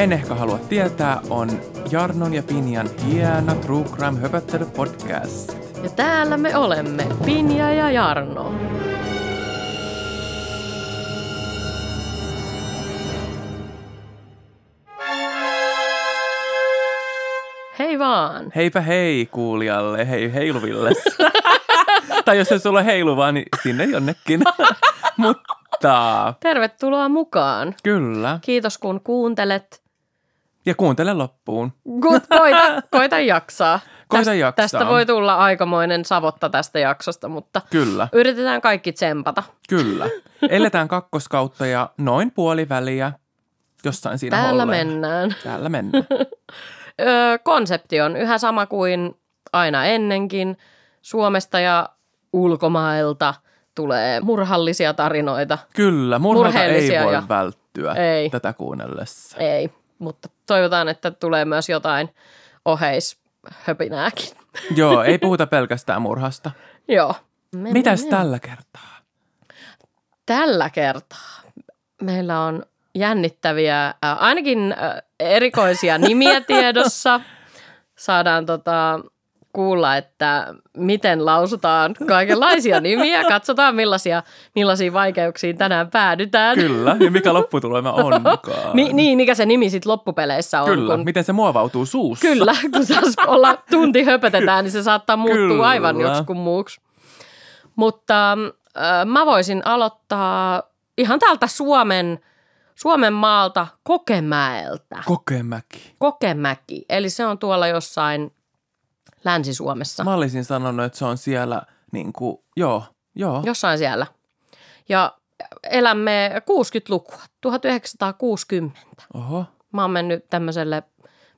en ehkä halua tietää, on Jarnon ja Pinjan hieno True Crime höpöttely podcast. Ja täällä me olemme, Pinja ja Jarno. Hei vaan. Heipä hei kuulijalle, hei heiluville. tai jos se sulle heiluvaa, niin sinne jonnekin. Mutta Tervetuloa mukaan. kyllä. Kiitos kun kuuntelet. Ja kuuntele loppuun. Ku- Koita, koita jaksaa. Koita Täst- jaksaa. Tästä voi tulla aikamoinen savotta tästä jaksosta, mutta Kyllä, yritetään kaikki tsempata. kyllä. Eletään kakkoskautta ja noin puoliväliä jossain siinä Täällä holleen. mennään. Täällä mennään. Öö, konsepti on yhä sama kuin aina ennenkin. Suomesta ja ulkomailta tulee murhallisia tarinoita. Kyllä, murhalta ei voi ja- välttyä Ei. tätä kuunnellessa. Ei, mutta toivotaan, että tulee myös jotain oheishöpinääkin. Joo, ei puhuta pelkästään murhasta. Joo. Mennään Mitäs niin. tällä kertaa? Tällä kertaa meillä on jännittäviä, äh, ainakin äh, erikoisia nimiä tiedossa. Saadaan tota, kuulla, että miten lausutaan kaikenlaisia nimiä. Katsotaan, millaisia, millaisiin vaikeuksiin tänään päädytään. Kyllä, ja mikä lopputulema onkaan. Mi- niin, mikä se nimi sitten loppupeleissä on. Kyllä, kun, miten se muovautuu suussa. kyllä, kun taas olla tunti höpötetään, niin se saattaa muuttua Kyllä. aivan joksikun muuksi. Mutta äh, mä voisin aloittaa ihan täältä Suomen, Suomen maalta Kokemäeltä. Kokemäki. Kokemäki, eli se on tuolla jossain Länsi-Suomessa. Mä olisin sanonut, että se on siellä niin kuin, joo, joo. Jossain siellä. Ja elämme 60-lukua, 1960. Oho. Mä oon mennyt tämmöiselle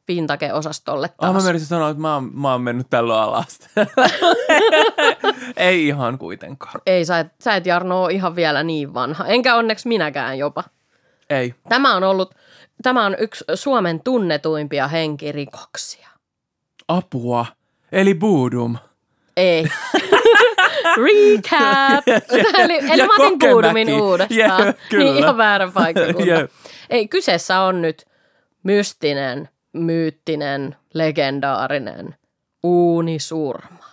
pintakeosastolle Ah, mä taas. menisin sanoa, että mä oon, mä oon mennyt tällä alas. ei ihan kuitenkaan. Ei, sä et, sä et Jarno ole ihan vielä niin vanha. Enkä onneksi minäkään jopa. Ei. Tämä on ollut, tämä on yksi Suomen tunnetuimpia henkirikoksia. Apua. Eli Boodum. Ei. Recap. eli eli Ja mä otin. Goodumin uudestaan. Jep, kyllä. Niin ihan väärä paikkakunta. Jep. Ei, kyseessä on nyt mystinen, myyttinen, legendaarinen uunisurma.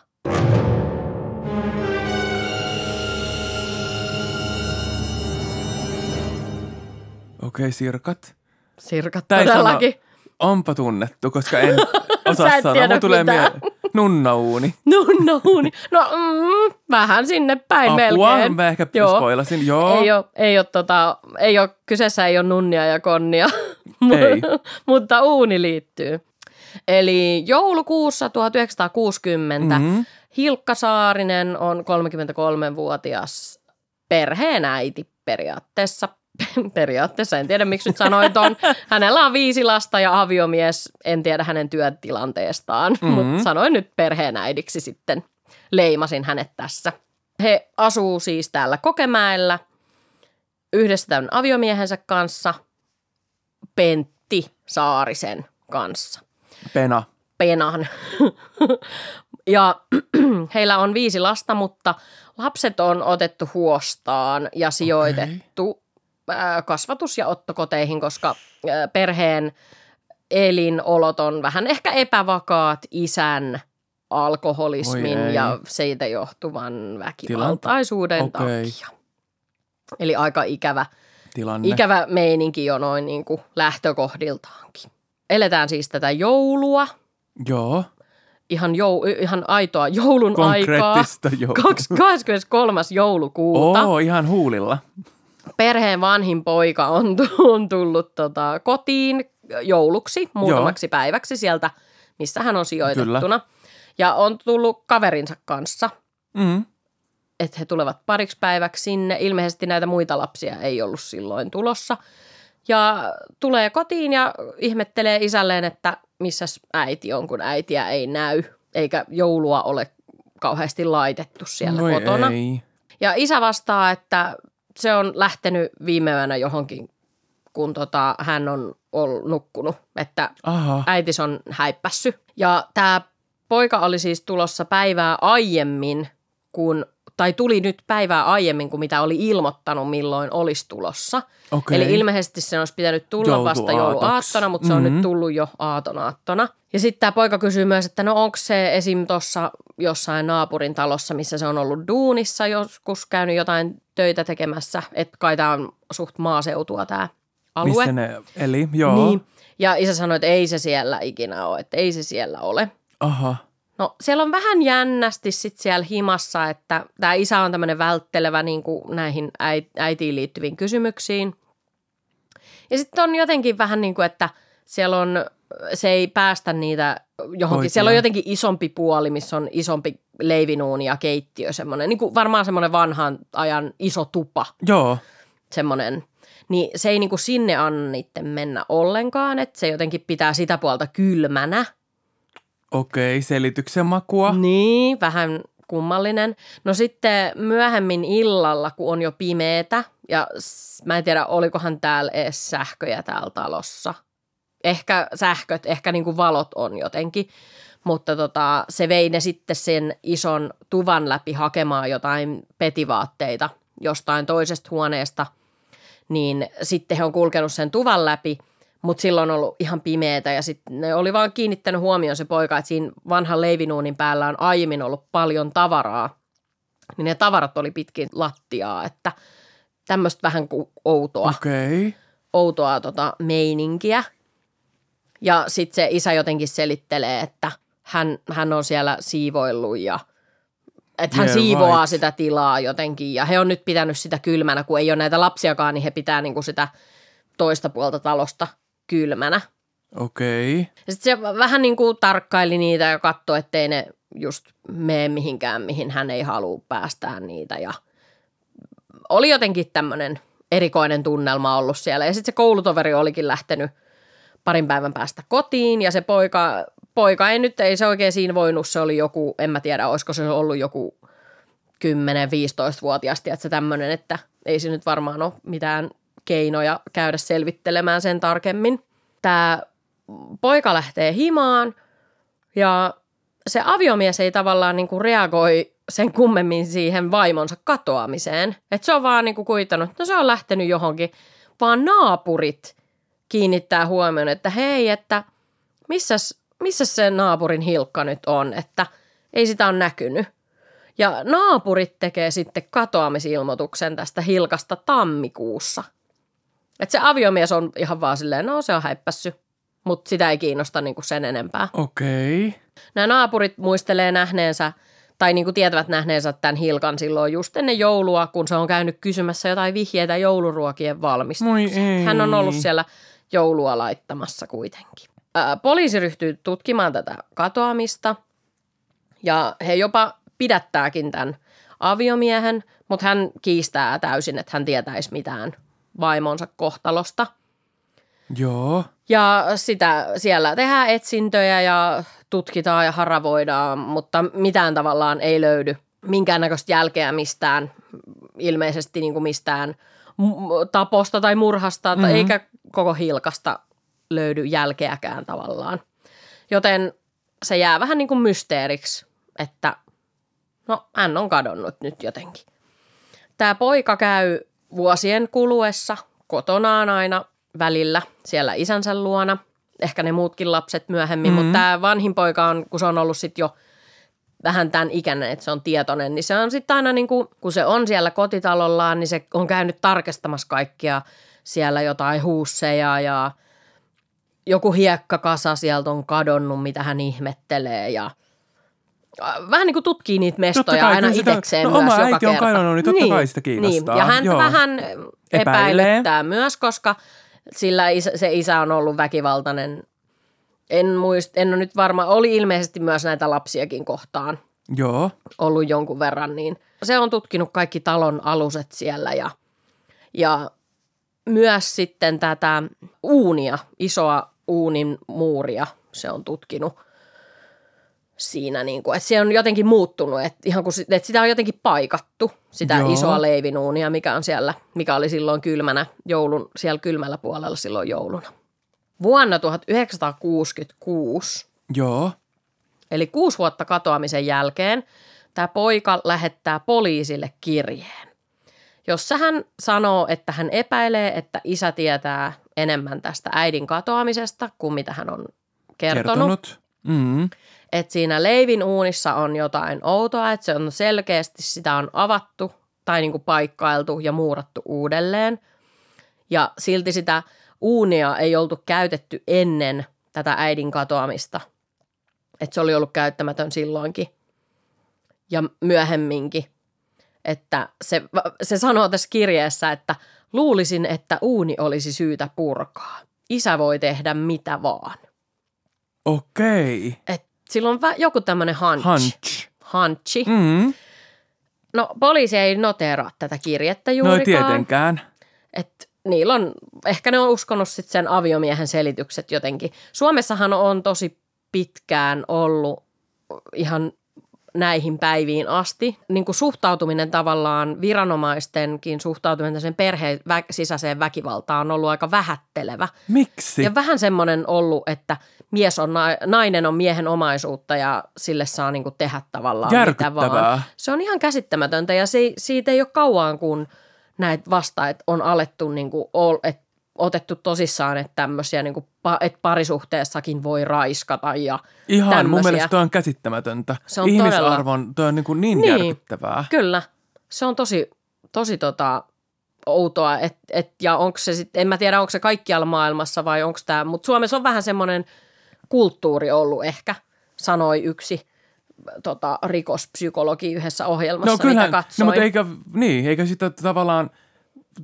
Okei, sirkat. Sirkat Tää ei todellakin. Onpa tunnettu, koska en osaa et sanoa. Mulla tulee mieleen nunnauuni. No, uuni. No, mm, vähän sinne päin Apua, melkein. mä ehkä Joo. spoilasin. Joo. Ei ole, ei ole, tota, ei ole, kyseessä ei ole nunnia ja konnia, Ei. mutta uuni liittyy. Eli joulukuussa 1960 Mhm. Hilkka Saarinen on 33-vuotias perheenäiti periaatteessa. Periaatteessa, en tiedä miksi nyt sanoin ton. Hänellä on viisi lasta ja aviomies, en tiedä hänen työtilanteestaan, mm-hmm. mutta sanoin nyt perheenäidiksi sitten. Leimasin hänet tässä. He asuu siis täällä Kokemäellä yhdessä tämän aviomiehensä kanssa, Pentti Saarisen kanssa. Pena. Penan. ja heillä on viisi lasta, mutta lapset on otettu huostaan ja sijoitettu okay. Kasvatus- ja ottokoteihin, koska ää, perheen elinolot on vähän ehkä epävakaat isän alkoholismin ja siitä johtuvan väkivaltaisuuden Okei. takia. Eli aika ikävä Tilanne. Ikävä meininki jo noin niin kuin lähtökohdiltaankin. Eletään siis tätä joulua, Joo. ihan, jou, ihan aitoa joulun aikaa. Konkreettista joo. Kaks- 23. joulukuuta. Oo, ihan huulilla. Perheen vanhin poika on, tu- on tullut tota, kotiin jouluksi muutamaksi Joo. päiväksi sieltä, missä hän on sijoitettuna. Kyllä. Ja on tullut kaverinsa kanssa, Mm. että he tulevat pariksi päiväksi sinne. Ilmeisesti näitä muita lapsia ei ollut silloin tulossa. Ja tulee kotiin ja ihmettelee isälleen, että missäs äiti on, kun äitiä ei näy, eikä joulua ole kauheasti laitettu siellä Voi kotona. ei. Ja isä vastaa, että se on lähtenyt viime yönä johonkin, kun tota, hän on ollut nukkunut, että Aha. äitis on häippässy. Ja tämä poika oli siis tulossa päivää aiemmin, kun tai tuli nyt päivää aiemmin kuin mitä oli ilmoittanut, milloin olisi tulossa. Okei. Eli ilmeisesti se olisi pitänyt tulla vasta Jouluaatoksi. jouluaattona, mutta se on Mhm. nyt tullut jo aatonaattona. Ja sitten tämä poika kysyy myös, että no onko se esim. tuossa jossain naapurin talossa, missä se on ollut duunissa joskus käynyt jotain töitä tekemässä, että kai tämä on suht maaseutua tämä alue. Missä ne eli? Joo. Niin. Ja isä sanoi, että ei se siellä ikinä ole, että ei se siellä ole. Aha. No siellä on vähän jännästi sit siellä himassa, että tämä isä on tämmöinen välttelevä niin kuin näihin äi- äitiin liittyviin kysymyksiin. Ja sitten on jotenkin vähän niin kuin, että siellä on, se ei päästä niitä johonkin. Poikia. Siellä on jotenkin isompi puoli, missä on isompi leivinuuni ja keittiö, semmoinen, niin kuin varmaan semmoinen vanhan ajan iso tupa, Joo. semmoinen. Niin se ei niin kuin sinne anna niiden mennä ollenkaan, että se jotenkin pitää sitä puolta kylmänä – Okei, selityksen makua. Niin, vähän kummallinen. No sitten myöhemmin illalla, kun on jo pimeetä, ja mä en tiedä, olikohan täällä edes sähköjä täällä talossa. Ehkä sähköt, ehkä niin kuin valot on jotenkin, mutta tota, se vei ne sitten sen ison tuvan läpi hakemaan jotain petivaatteita jostain toisesta huoneesta, niin sitten he on kulkenut sen tuvan läpi, mutta silloin on ollut ihan pimeätä ja sitten ne oli vaan kiinnittänyt huomioon se poika, että siinä vanhan leivinuunin päällä on aiemmin ollut paljon tavaraa, niin ne tavarat oli pitkin lattiaa, että tämmöistä vähän kuin outoa Okei. outoa tota meininkiä. Ja sitten se isä jotenkin selittelee, että hän, hän on siellä siivoillut ja että hän Yeah, siivoaa right. sitä tilaa jotenkin. Ja he on nyt pitänyt sitä kylmänä, kun ei ole näitä lapsiakaan, niin he pitää niinku sitä toista puolta talosta kylmänä. Okei. Ja sitten se vähän niin kuin tarkkaili niitä ja katsoi, ettei ne just mene mihinkään, mihin hän ei halua päästää niitä. Ja oli jotenkin tämmöinen erikoinen tunnelma ollut siellä. Ja sitten se koulutoveri olikin lähtenyt parin päivän päästä kotiin ja se poika, poika ei nyt, ei se oikein siinä voinut, se oli joku, en mä tiedä, olisiko se ollut joku 10-15-vuotias, että se tämmöinen, että ei se nyt varmaan ole mitään keinoja käydä selvittelemään sen tarkemmin. Tämä poika lähtee himaan ja se aviomies ei tavallaan niin kuin reagoi sen kummemmin siihen vaimonsa katoamiseen. Että se on vaan niin kuin kuitannut, että no se on lähtenyt johonkin, vaan naapurit kiinnittää huomioon, että hei, että missäs, missäs se naapurin hilkka nyt on, että ei sitä ole näkynyt. Ja naapurit tekee sitten katoamisilmoituksen tästä hilkasta tammikuussa. Että se aviomies on ihan vaan silleen, no se on häippässy, mutta sitä ei kiinnosta niinku sen enempää. Okei. Nämä naapurit muistelee nähneensä tai niin kuin tietävät nähneensä tämän Hilkan silloin just ennen joulua, kun se on käynyt kysymässä jotain vihjeitä jouluruokien ei. Hän on ollut siellä joulua laittamassa kuitenkin. Ää, poliisi ryhtyy tutkimaan tätä katoamista ja he jopa pidättääkin tämän aviomiehen, mutta hän kiistää täysin, että hän tietäisi mitään vaimonsa kohtalosta. Joo. Ja sitä siellä tehdään etsintöjä ja tutkitaan ja haravoidaan, mutta mitään tavallaan ei löydy minkäännäköistä jälkeä mistään, ilmeisesti niin kuin mistään taposta tai murhasta, mm-hmm. eikä koko hilkasta löydy jälkeäkään tavallaan. Joten se jää vähän niin kuin mysteeriksi, että no hän on kadonnut nyt jotenkin. Tämä poika käy vuosien kuluessa kotonaan aina välillä siellä isänsä luona. Ehkä ne muutkin lapset myöhemmin, mm-hmm. mutta tämä vanhin poika on, kun se on ollut sitten jo vähän tämän ikäinen, että se on tietoinen, niin se on sitten aina niin kuin, kun se on siellä kotitalollaan, niin se on käynyt tarkistamassa kaikkia siellä jotain huusseja ja joku hiekkakasa sieltä on kadonnut, mitä hän ihmettelee ja vähän niin kuin tutkii niitä mestoja kai, aina sitä- itsekseen no myös oma joka äiti on kerta. kadonnut, niin totta kai sitä kiinnostaa. Niin. Ja hän Joo. vähän Epäilee. epäilyttää myös, koska sillä isä, se isä on ollut väkivaltainen. En muist, en ole nyt varma, oli ilmeisesti myös näitä lapsiakin kohtaan Joo. ollut jonkun verran, niin se on tutkinut kaikki talon aluset siellä ja, ja myös sitten tätä uunia, isoa uunin muuria se on tutkinut siinä, niin kuin, että se on jotenkin muuttunut, että, ihan kun, että sitä on jotenkin paikattu, sitä Joo. Isoa leivinuunia, mikä on siellä, mikä oli silloin kylmänä joulun, siellä kylmällä puolella silloin jouluna. Vuonna 1966 Joo. Eli kuusi vuotta katoamisen jälkeen tämä poika lähettää poliisille kirjeen, jossa hän sanoo, että hän epäilee, että isä tietää enemmän tästä äidin katoamisesta kuin mitä hän on kertonut. Kertonut. Mm. Että siinä leivin uunissa on jotain outoa, että se on selkeästi, sitä on avattu tai niin kuin paikkailtu ja muurattu uudelleen. Ja silti sitä uunia ei oltu käytetty ennen tätä äidin katoamista. Että se oli ollut käyttämätön silloinkin ja myöhemminkin. Että se, se sanoo tässä kirjeessä, että luulisin, että uuni olisi syytä purkaa. Isä voi tehdä mitä vaan. Okei. Et sillä on joku tämmöinen hunch. Hunch. Hunchi. Mm. No poliisi ei noteraa tätä kirjettä No ei juurikaan. tietenkään. Et niillä on, ehkä ne on uskonut sit sen aviomiehen selitykset jotenkin. Suomessahan on tosi pitkään ollut ihan näihin päiviin asti. Niin kuin suhtautuminen tavallaan, viranomaistenkin suhtautuminen sen perheen vä- sisäiseen väkivaltaan on ollut aika vähättelevä. Miksi? Ja vähän semmoinen ollut, että mies on, na- nainen on miehen omaisuutta ja sille saa niin kuin tehdä tavallaan mitä vaan. Se on ihan käsittämätöntä ja se, siitä ei ole kauan, kun näitä vasta, että on alettu niin kuin, että otettu tosissaan, että tämmöisiä, niin kuin, että parisuhteessakin voi raiskata ja Ihan, mun tämmöisiä. mielestä toi on käsittämätöntä. Se on Ihmisarvon, toi on niin, kuin niin, Niin. järkyttävää. Kyllä, se on tosi, tosi tota, outoa, et, et, ja onko se sitten, en mä tiedä onko se kaikkialla maailmassa vai onko tämä, mutta Suomessa on vähän semmoinen kulttuuri ollut ehkä, sanoi yksi tota, rikospsykologi yhdessä ohjelmassa, No kyllähän, mitä no katsoin. mutta eikä, niin, eikä sitä tavallaan,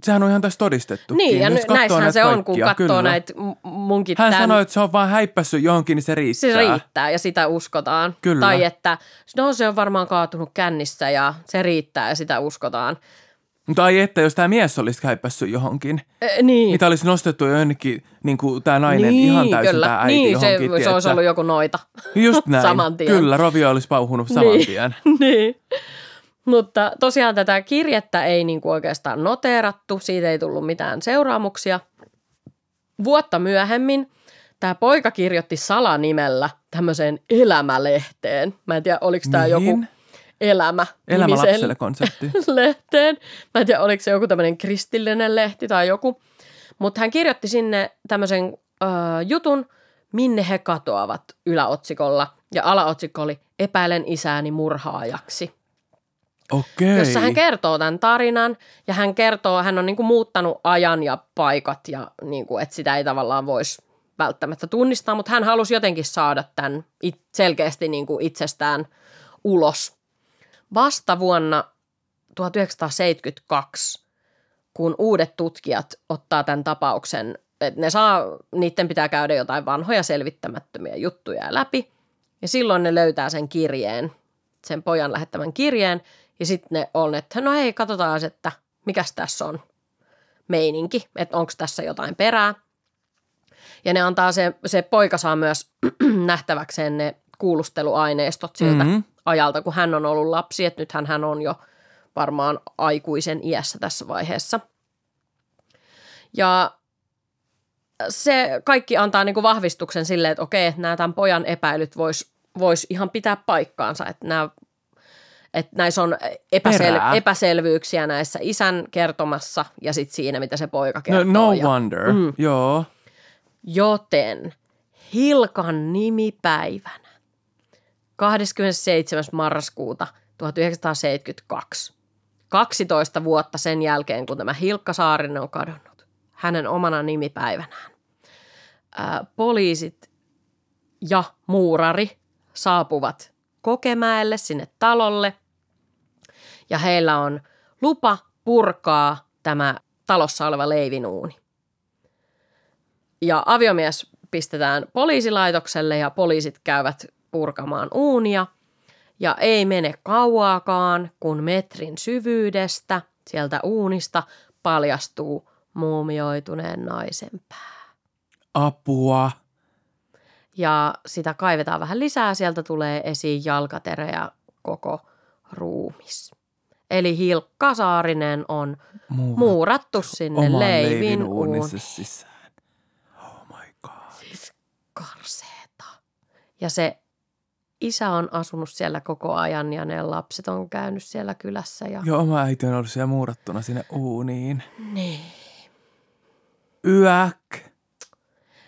sehän on ihan tässä todistettu. niin, ja näissähän se on, kun katsoo näitä m- munkin Hän tämän, sanoi, että se on vaan häippässyt johonkin, niin se riittää. se riittää ja sitä uskotaan. Kyllä. Tai että no se on varmaan kaatunut kännissä ja se riittää ja sitä uskotaan. Mutta ai että, jos tämä mies olisi häippässyt johonkin, E, niin. mitä olisi nostettu jo jonnekin, niin kuin tämä nainen ihan täysin kyllä. tämä äiti niin, se, johonkin. se olisi ollut joku noita. Just näin. saman tien. Kyllä, Rovio olisi pauhunut saman Niin. tien. niin. Mutta tosiaan tätä kirjettä ei niin kuin oikeastaan noteerattu, siitä ei tullut mitään seuraamuksia. Vuotta myöhemmin tämä poika kirjoitti salanimellä tämmöiseen elämälehteen. Mä en tiedä, oliko tämä joku elämä Elämä lapselle konsepti. lehteen. Mä en tiedä, oliko se joku tämmöinen kristillinen lehti tai joku. Mutta hän kirjoitti sinne tämmöisen ö, jutun, minne he katoavat yläotsikolla. Ja alaotsikko oli Epäilen isääni murhaajaksi. Okei. Jossa hän kertoo tämän tarinan ja hän kertoo, hän on niinku muuttanut ajan ja paikat ja niinku, että sitä ei tavallaan voisi välttämättä tunnistaa, mutta hän halusi jotenkin saada tämän it- selkeästi niinku itsestään ulos. Vasta vuonna 1972, kun uudet tutkijat ottaa tämän tapauksen, että ne saa, niiden pitää käydä jotain vanhoja selvittämättömiä juttuja läpi, ja silloin ne löytää sen kirjeen, sen pojan lähettämän kirjeen, ja sitten ne on, että no hei, katsotaan, että mikäs tässä on meininki, että onko tässä jotain perää. Ja ne antaa se, se poika saa myös nähtäväkseen ne kuulusteluaineistot siltä Mhm. mm-hmm. ajalta, kun hän on ollut lapsi, että nythän hän on jo varmaan aikuisen iässä tässä vaiheessa. Ja se kaikki antaa niinku vahvistuksen sille, että okei, että nämä tämän pojan epäilyt vois, vois ihan pitää paikkaansa, että nämä että näissä on epäsel- epäselvyyksiä näissä isän kertomassa ja sitten siinä, mitä se poika No, kertoo. no ja, wonder. Mm. Joo. Joten Hilkan nimipäivänä 27. marraskuuta 1972, 12 vuotta sen jälkeen, kun tämä Hilkka Saarinen on kadonnut, hänen omana nimipäivänään, ää, poliisit ja muurari saapuvat Kokemäelle sinne talolle ja heillä on lupa purkaa tämä talossa oleva leivinuuni. Ja aviomies pistetään poliisilaitokselle ja poliisit käyvät purkamaan uunia. Ja ei mene kauaakaan, kun metrin syvyydestä sieltä uunista paljastuu muumioituneen naisen pää. Apua. Ja sitä kaivetaan vähän lisää, sieltä tulee esiin jalkaterä ja koko ruumis. Eli Hilkka Saarinen on Muurattu muurattu sinne oman leivin uunissa uuniin. sisään. Oh my god. karseeta. Ja se isä on asunut siellä koko ajan ja ne lapset on käynyt siellä kylässä. Ja... Joo, oma äiti on ollut siellä muurattuna sinne uuniin. Niin. Yäk.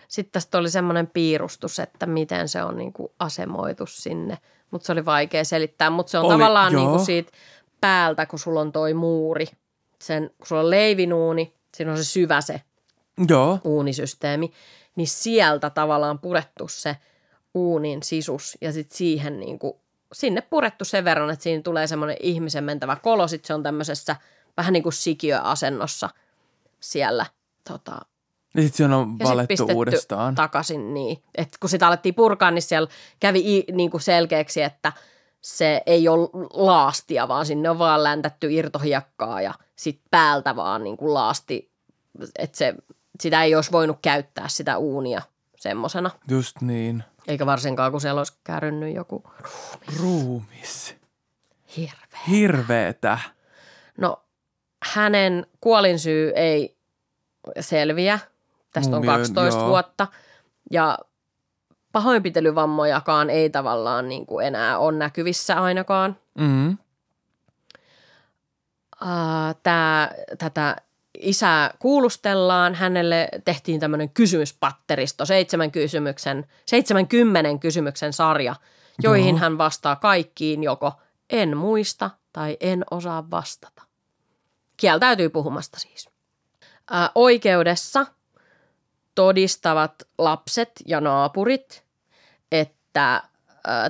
Sitten tästä oli semmoinen piirustus, että miten se on niin kuin asemoitu sinne, mutta se oli vaikea selittää. Mutta se on Oli, tavallaan joo. niin kuin siitä päältä, kun sulla on toi muuri, sen, kun sulla on leivinuuni, siinä on se syvä se Joo. uunisysteemi, niin sieltä tavallaan purettu se uunin sisus ja sitten siihen niin kuin, sinne purettu sen verran, että siinä tulee semmoinen ihmisen mentävä kolo, sitten se on tämmöisessä vähän niin kuin sikiöasennossa siellä tota, Ja sitten se on sit valettu uudestaan. takaisin niin. Et kun sitä alettiin purkaa, niin siellä kävi i, niin kuin selkeäksi, että se ei ole laastia, vaan sinne on vaan läntätty irtohiekkaa ja sitten päältä vaan niin kuin laasti, että se, sitä ei olisi voinut käyttää sitä uunia semmosena. Just niin. Eikä varsinkaan, kun siellä olisi kärynnyt joku Ruumis. hirveä. Hirveetä. No, hänen kuolinsyy ei selviä. Tästä on Mun miel- 12 joo. vuotta. Ja pahoinpitelyvammojakaan ei tavallaan niin kuin enää ole näkyvissä ainakaan. Mm. Uh, tää, tätä isää kuulustellaan. Hänelle tehtiin tämmöinen kysymyspatteristo, seitsemän kysymyksen, 70 kysymyksen sarja, joihin Joo. hän vastaa kaikkiin joko en muista tai en osaa vastata. Kieltäytyy puhumasta siis. Ää, oikeudessa todistavat lapset ja naapurit, että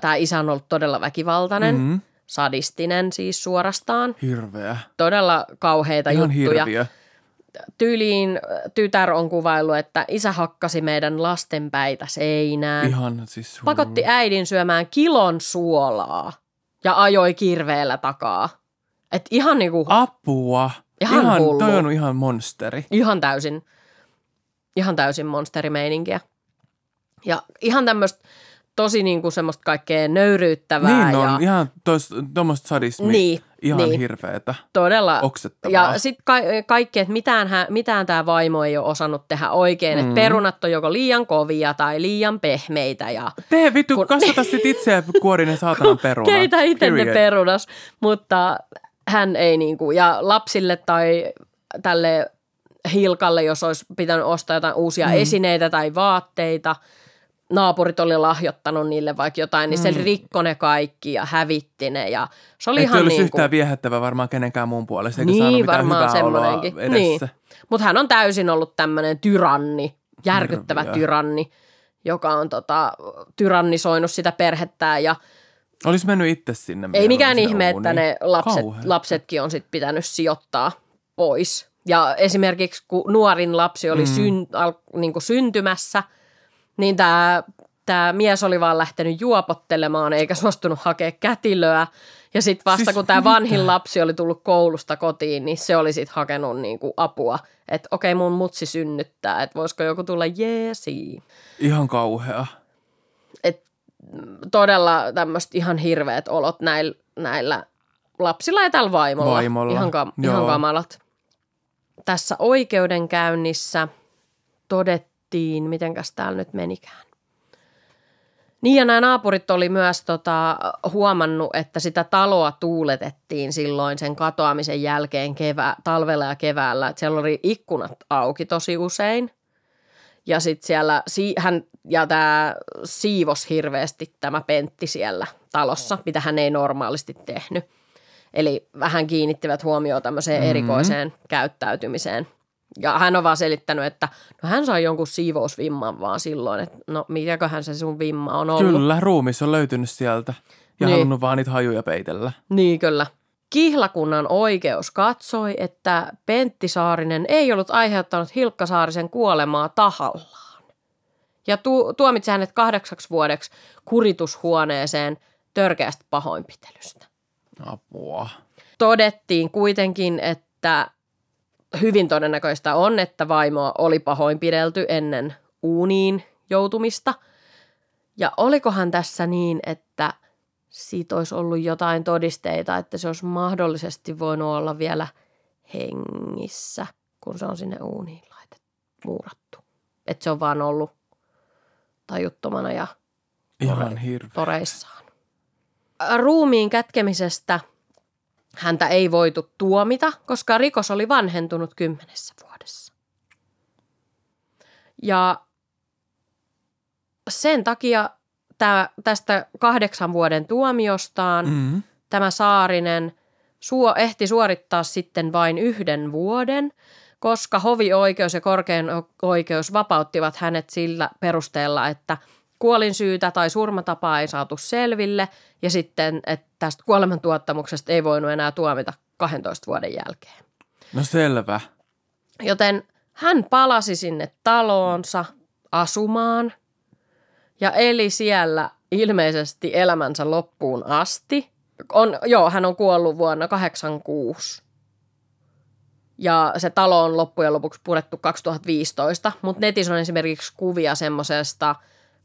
tämä isä on ollut todella väkivaltainen, mm. Mm. sadistinen siis suorastaan. Hirveä. Todella kauheita Ihan juttuja. hirviö. Tyyliin äh, tytär on kuvaillut, että isä hakkasi meidän lasten päitä seinään. Ihan siis hullu. Pakotti äidin syömään kilon suolaa ja ajoi kirveellä takaa. Et ihan niinku, Apua. Ihan ihan hullu. toi on ihan monsteri. ihan täysin, ihan täysin monsterimeininkiä. Ja ihan tämmöistä tosi niinku semmoista kaikkea nöyryyttävää. Niin ja, on, ihan tuommoista sadismi. Niin, ihan niin. hirveetä. Todella. Oksettavaa. Ja sitten ka- kaikki, että mitään, hä- mitään tämä vaimo ei ole osannut tehdä oikein. Mm. Että perunat on joko liian kovia tai liian pehmeitä ja Tee vittu, Kun- kasvata sit itse ja kuori ne saatanan perunat. keitä itse ne perunas. Mutta hän ei niinku, ja lapsille tai tälle Hilkalle, jos olisi pitänyt ostaa jotain uusia mm. esineitä tai vaatteita, naapurit oli lahjoittanut niille vaikka jotain, niin se rikkoi ne kaikki ja hävitti ne. Ja se oli Ei ihan olisi niin kuin, yhtään viehättävä varmaan kenenkään muun puolesta, eikä Niin, saanut mitään varmaan semmoinenkin. edessä. Niin. Mutta hän on täysin ollut tämmöinen tyranni, järkyttävä Hirviö. tyranni, joka on tota, tyrannisoinut sitä perhettään ja Olisi mennyt itse sinne. ei mikään ihme, että ne lapset, lapsetkin on sitten pitänyt sijoittaa pois. Ja esimerkiksi kun nuorin lapsi oli mm. syn, al, niin kuin syntymässä, niin tämä tämä mies oli vaan lähtenyt juopottelemaan eikä suostunut hakea kätilöä. Ja sitten vasta Siis kun tämä vanhin lapsi oli tullut koulusta kotiin, niin se oli sitten hakenut niinku apua. Että okei, mun mutsi synnyttää, että voisiko joku tulla jeesi. Ihan kauhea. Et todella tämmöistä ihan hirveät olot näillä, näillä lapsilla ja tällä vaimolla. Vaimolla, Ihan, ka- joo. ihan kamalat. Tässä oikeudenkäynnissä todettiin, mitenkäs täällä nyt menikään. Niin ja nämä naapurit oli myös tota, huomannut, että sitä taloa tuuletettiin silloin sen katoamisen jälkeen kevä, talvella ja keväällä. Että siellä oli ikkunat auki tosi usein. Ja sitten siellä si- hän ja tämä siivos hirveästi tämä Pentti siellä talossa, mitä hän ei normaalisti tehnyt. Eli vähän kiinnittivät huomioon tämmöiseen Mhm. erikoiseen käyttäytymiseen. Ja hän on vaan selittänyt, että no hän sai jonkun siivousvimman vaan silloin, että no mitäköhän se sun vimma on ollut. Kyllä, ruumis on löytynyt sieltä ja Niin. halunnut vaan niitä hajuja peitellä. Niin kyllä. Kihlakunnan oikeus katsoi, että Pentti Saarinen ei ollut aiheuttanut Hilkka Saarisen kuolemaa tahallaan. Ja tu- tuomitsi hänet kahdeksaksi vuodeksi kuritushuoneeseen törkeästä pahoinpitelystä. Apua. Todettiin kuitenkin, että hyvin todennäköistä on, että vaimoa oli pahoinpidelty ennen uuniin joutumista. Ja olikohan tässä niin, että siitä olisi ollut jotain todisteita, että se olisi mahdollisesti voinut olla vielä hengissä, kun se on sinne uuniin laitettu, muurattu. Että se on vaan ollut tajuttomana ja Ihan hirveä. toreissaan. Ruumiin kätkemisestä häntä ei voitu tuomita, koska rikos oli vanhentunut kymmenessä vuodessa. Ja sen takia tää, tästä kahdeksan vuoden tuomiostaan Mm. tämä Saarinen suo, ehti suorittaa sitten vain yhden vuoden, koska hovioikeus ja korkein oikeus vapauttivat hänet sillä perusteella, että kuolinsyytä tai surmatapaa ei saatu selville ja sitten, että tästä kuolemantuottamuksesta ei voinut enää tuomita 12 vuoden jälkeen. No selvä. Joten hän palasi sinne taloonsa asumaan ja eli siellä ilmeisesti elämänsä loppuun asti. On, joo, hän on kuollut vuonna 86. Ja se talo on loppujen lopuksi purettu 2015, mutta netissä on esimerkiksi kuvia semmoisesta,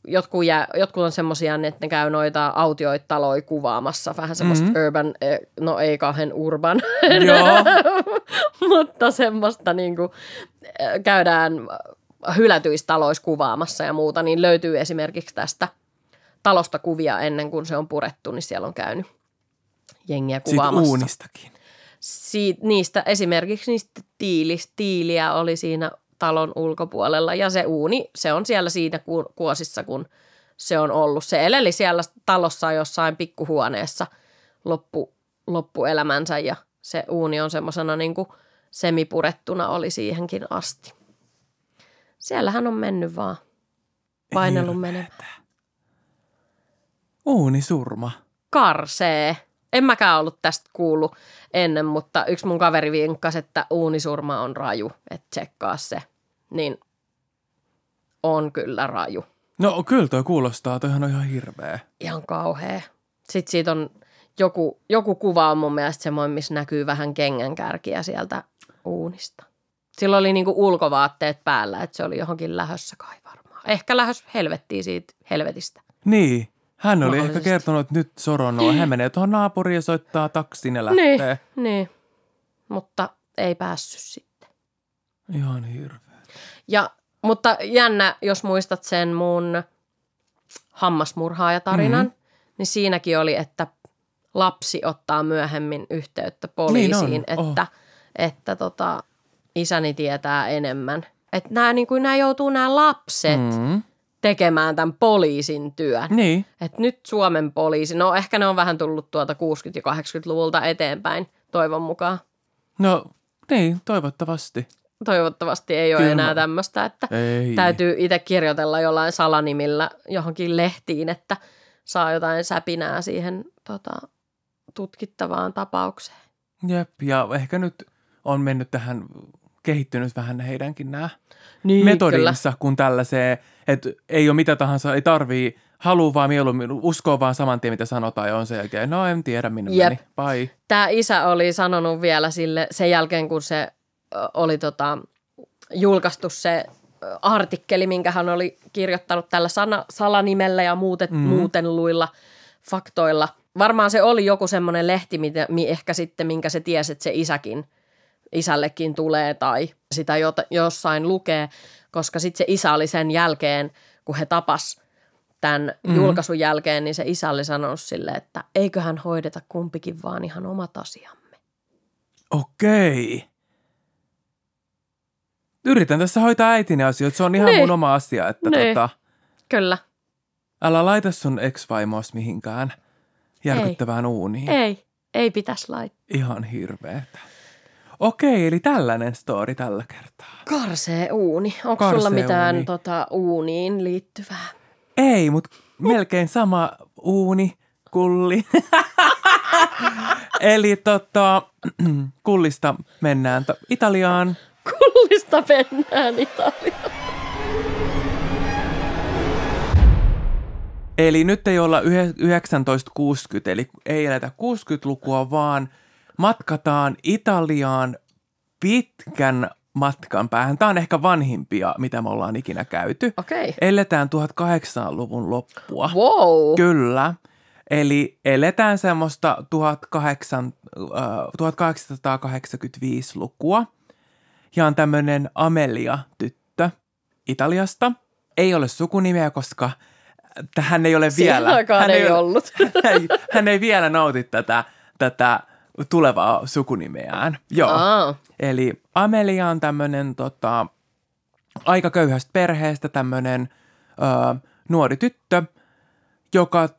jotkut, jää, jotkut on semmoisia, että ne käy noita autioita taloja kuvaamassa, vähän semmoista Mhm. mm-hmm. urban, eh, no ei kauhean urban, Joo. mutta semmoista niin kuin, käydään hylätyistä taloissa kuvaamassa ja muuta, niin löytyy esimerkiksi tästä talosta kuvia ennen kuin se on purettu, niin siellä on käynyt jengiä Siitä kuvaamassa. uunistakin. Siit, niistä esimerkiksi niistä tiilis, tiiliä oli siinä talon ulkopuolella ja se uuni, se on siellä siinä ku- kuosissa, kun se on ollut. Se eleli siellä talossa jossain pikkuhuoneessa loppu, loppuelämänsä ja se uuni on semmoisena niin kuin semipurettuna oli siihenkin asti. Siellä hän on mennyt vaan, painellut menemään. Uunisurma. Karsee. En mäkään ollut tästä kuullut ennen, mutta yksi mun kaveri vinkkasi, että uunisurma on raju, että tsekkaa se. Niin on kyllä raju. No kyllä toi kuulostaa, toihan on ihan hirveä. Ihan kauhea. Sitten siitä on joku, joku kuva on mun mielestä semmoinen, missä näkyy vähän kengänkärkiä sieltä uunista. Sillä oli niinku ulkovaatteet päällä, että se oli johonkin lähössä kai varmaan. Ehkä lähös helvettiin siitä helvetistä. Niin. Hän oli ehkä kertonut, että nyt soronnoa. Hän menee tuohon naapuriin ja soittaa taksin ja lähtee. Niin, niin. Mutta ei päässyt sitten. Ihan hirveä. Ja, mutta jännä, jos muistat sen mun hammasmurhaajatarinan, mm-hmm. niin siinäkin oli, että lapsi ottaa myöhemmin yhteyttä poliisiin, Niin on, että, että tota, isäni tietää enemmän. Että nämä, niin kuin, nämä joutuu nämä lapset mm. Mm. tekemään tämän poliisin työn. Niin. Että nyt Suomen poliisi, no ehkä ne on vähän tullut tuolta 60- ja 80-luvulta eteenpäin, toivon mukaan. No, niin, toivottavasti. Toivottavasti ei ole Kyllä enää tämmöistä, että Ei. täytyy itse kirjoitella jollain salanimillä johonkin lehtiin, että saa jotain säpinää siihen tota, tutkittavaan tapaukseen. Jep, ja ehkä nyt on mennyt tähän, kehittynyt vähän heidänkin nämä Niin, metodinsa, kun tällaiseen, että ei ole mitä tahansa, ei tarvii, halua vaan mieluummin, uskoo vaan saman tien, mitä sanotaan, ja on sen jälkeen, no en tiedä minne Jep. meni, bye. Tämä isä oli sanonut vielä sille sen jälkeen, kun se oli tota, julkaistu se artikkeli, minkä hän oli kirjoittanut tällä sana, salanimellä ja muutet, mm. muuten luilla faktoilla. Varmaan se oli joku semmoinen lehti, mitä, mi, ehkä sitten, minkä se tiesi, että se isäkin, isällekin tulee tai sitä jota, jossain lukee, koska sitten se isä oli sen jälkeen, kun he tapas tämän mm. julkaisun jälkeen, niin se isä oli sanonut sille, että eiköhän hoideta kumpikin vaan ihan omat asiamme. Okei. Yritän tässä hoitaa äitini asioita, se on ihan Niin. mun oma asia, että Niin. tota, Kyllä. älä laita sun ex-vaimoas mihinkään järkyttävään uuniin. Ei, ei pitäisi laittaa. Ihan hirveetä. Okei, eli tällainen story tällä kertaa. Karsee uuni. Onko Karsee sulla mitään uuni. Tota, uuniin liittyvää? Ei, mutta melkein sama uuni, kulli. eli tota, kullista mennään to- Italiaan. Kullista mennään Italiaan. Eli nyt ei olla yhe- 1960, eli ei eletä 60-lukua, vaan matkataan Italiaan pitkän matkan päähän. Tämä on ehkä vanhimpia, mitä me ollaan ikinä käyty. Okei. Okay. Eletään 1800-luvun loppua. Wow. Kyllä. Eli eletään semmoista 1800, äh, 1885-lukua. Ja on tämmöinen Amelia-tyttö Italiasta. Ei ole sukunimeä, koska että hän ei ole vielä. hän ei ole- ollut. hän, ei, hän ei vielä nauti tätä, tätä tulevaa sukunimeään. Joo. Aa, Eli Amelia on tämmöinen tota, aika köyhästä perheestä tämmöinen ö, nuori tyttö, joka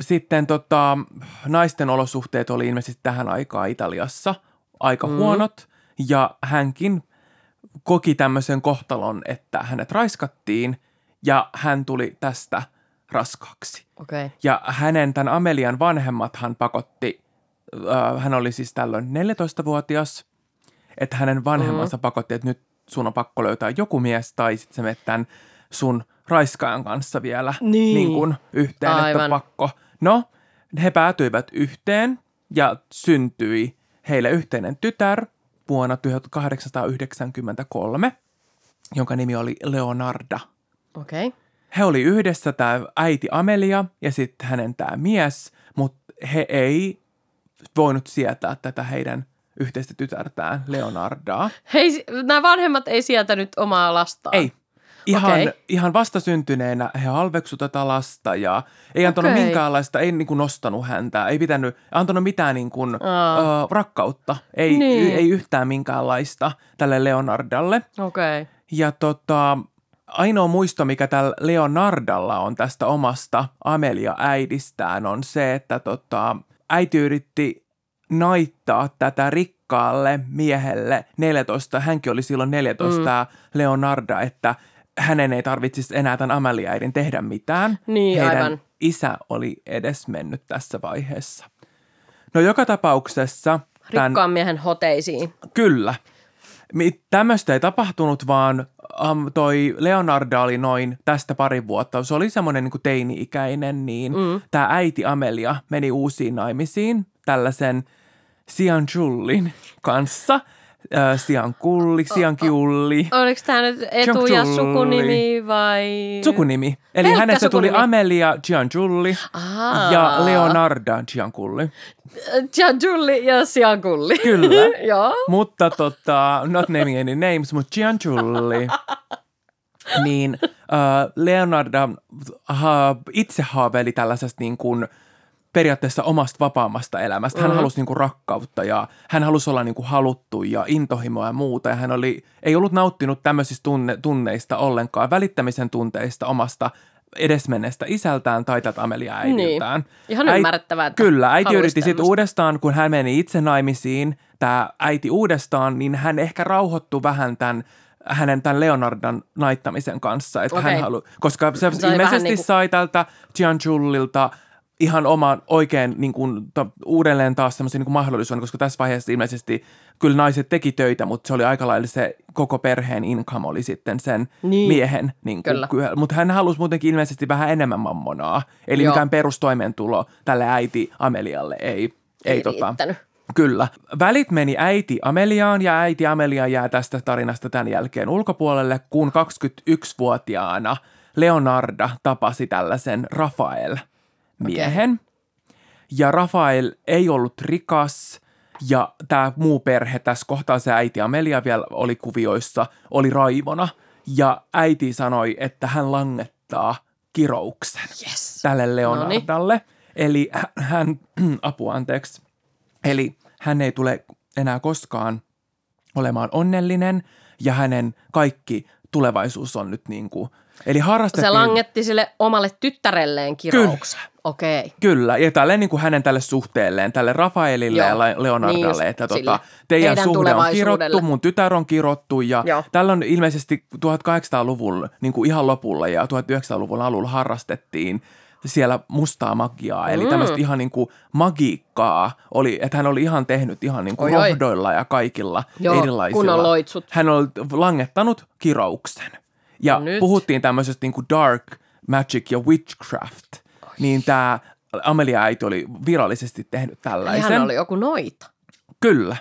sitten tota, naisten olosuhteet oli ilmeisesti tähän aikaan Italiassa aika mm. huonot. Ja hänkin koki tämmöisen kohtalon, että hänet raiskattiin ja hän tuli tästä raskaaksi. okei. Okay. Ja hänen, tämän Amelian vanhemmat hän pakotti, äh, hän oli siis tällöin 14-vuotias, että hänen vanhemmansa mm. pakotti, että nyt sun on pakko löytää joku mies tai sitten sä menet tämän sun raiskaajan kanssa vielä Niin. niin kuin yhteen, että Aivan. on pakko. No, he päätyivät yhteen ja syntyi heille yhteinen tytär vuonna 1893, jonka nimi oli Leonarda. Okei. Okay. He oli yhdessä tämä äiti Amelia ja sitten hänen tämä mies, mutta he ei voinut sietää tätä heidän yhteistä tytärtään Leonardaa. Hei, nämä vanhemmat ei sietänyt omaa lastaan. Ei. Ihan, okay. ihan vastasyntyneenä he halveksu tätä lasta ja ei antanut Okei. minkäänlaista, ei niin kuin nostanut häntä, ei pitänyt, antanut mitään niin kuin, Aa. uh, rakkautta, ei, Niin. ei yhtään minkäänlaista tälle Leonardalle. Okay. Ja tota, ainoa muisto, mikä tällä Leonardalla on tästä omasta Amelia-äidistään, on se, että tota, äiti yritti naittaa tätä rikkaalle miehelle 14, hänkin oli silloin 14, mm. Leonarda, että hänen ei tarvitsisi enää tämän Amelia-äidin tehdä mitään. Niin, Heidän aivan. isä oli edes mennyt tässä vaiheessa. No joka tapauksessa... tämän- Rikkaan miehen hoteisiin. Kyllä. Tämmöistä ei tapahtunut, vaan um, toi Leonardo oli noin tästä pari vuotta. Se oli semmoinen niin teini-ikäinen, niin mm. tämä äiti Amelia meni uusiin naimisiin tällaisen Sian Jullin kanssa. Äh, Sian Kulli, Sian Kiulli. Oliko tämä nyt etu- ja sukunimi vai? Sukunimi. Eli Pelkkä hänestä tuli sukunimi. Amelia Giangiulli Aa. ja Leonarda Gianculli. Giangiulli ja Siankulli. Kyllä. Joo. Mutta tota, not naming any names, mutta Giangiulli, niin uh, Leonardo ha, itse haaveili tällaisesta niin kuin periaatteessa omasta vapaammasta elämästä. Hän Mhm. halusi niin kuin rakkautta ja hän halusi olla niin kuin haluttu ja intohimoa ja muuta. Ja hän oli, ei ollut nauttinut tämmöisistä tunne, tunneista ollenkaan, välittämisen tunteista omasta edesmenneestä isältään tai tätä Amelia äidiltään. Niin. Ihan ymmärrettävää, että Kyllä, äiti yritti sitten uudestaan, kun hän meni itse naimisiin, tämä äiti uudestaan, niin hän ehkä rauhoittui vähän tämän hänen tämän Leonardan naittamisen kanssa, että hän Okei. halu, koska se, Se ilmeisesti niin kuin- sai tältä Giangiullilta ihan oman oikein niin kuin, to, uudelleen taas semmoisen niin mahdollisuuden, koska tässä vaiheessa ilmeisesti kyllä naiset teki töitä, mutta se oli aika lailla se koko perheen income oli sitten sen Niin. miehen. Niin Kyllä. kuin, mutta hän halusi muutenkin ilmeisesti vähän enemmän mammonaa. Eli Joo. mikään perustoimeentulo tälle äiti Amelialle ei, ei, Ei tota, riittänyt. Kyllä. Välit meni äiti Ameliaan ja äiti Amelia jää tästä tarinasta tämän jälkeen ulkopuolelle, kun 21-vuotiaana Leonarda tapasi tällaisen Rafael-miehen. Ja Rafael ei ollut rikas ja tämä muu perhe, tässä kohtaa se äiti Amelia vielä oli kuvioissa, oli raivona. Ja äiti sanoi, että hän langettaa kirouksen Yes. tälle Leonardalle. Eli hä- hän, apua anteeksi, eli hän ei tule enää koskaan olemaan onnellinen ja hänen kaikki tulevaisuus on nyt niin kuin, eli harrastettiin... Se langetti sille omalle tyttärelleen kirouksen. Okei. Okay. Kyllä, ja tälle niin kuin hänen tälle suhteelleen, tälle Rafaelille Joo. ja Le- Niin Leonardalle, just että sille. tota, teidän Heidän suhde on kirottu, mun tytär on kirottu ja Joo. tällä on ilmeisesti 1800-luvun niin kuin ihan lopulla ja 1900-luvun alulla harrastettiin siellä mustaa magiaa, eli Mm. tämmöistä ihan niin kuin magiikkaa oli, että hän oli ihan tehnyt ihan niin kuin Oi, oi. rohdoilla ja kaikilla Joo, erilaisilla. loitsut. Hän oli langettanut kirouksen. Ja No nyt. puhuttiin tämmöisestä niin kuin dark magic ja witchcraft, niin tämä Amelia äiti oli virallisesti tehnyt tällaisen. Hän oli joku noita. Kyllä.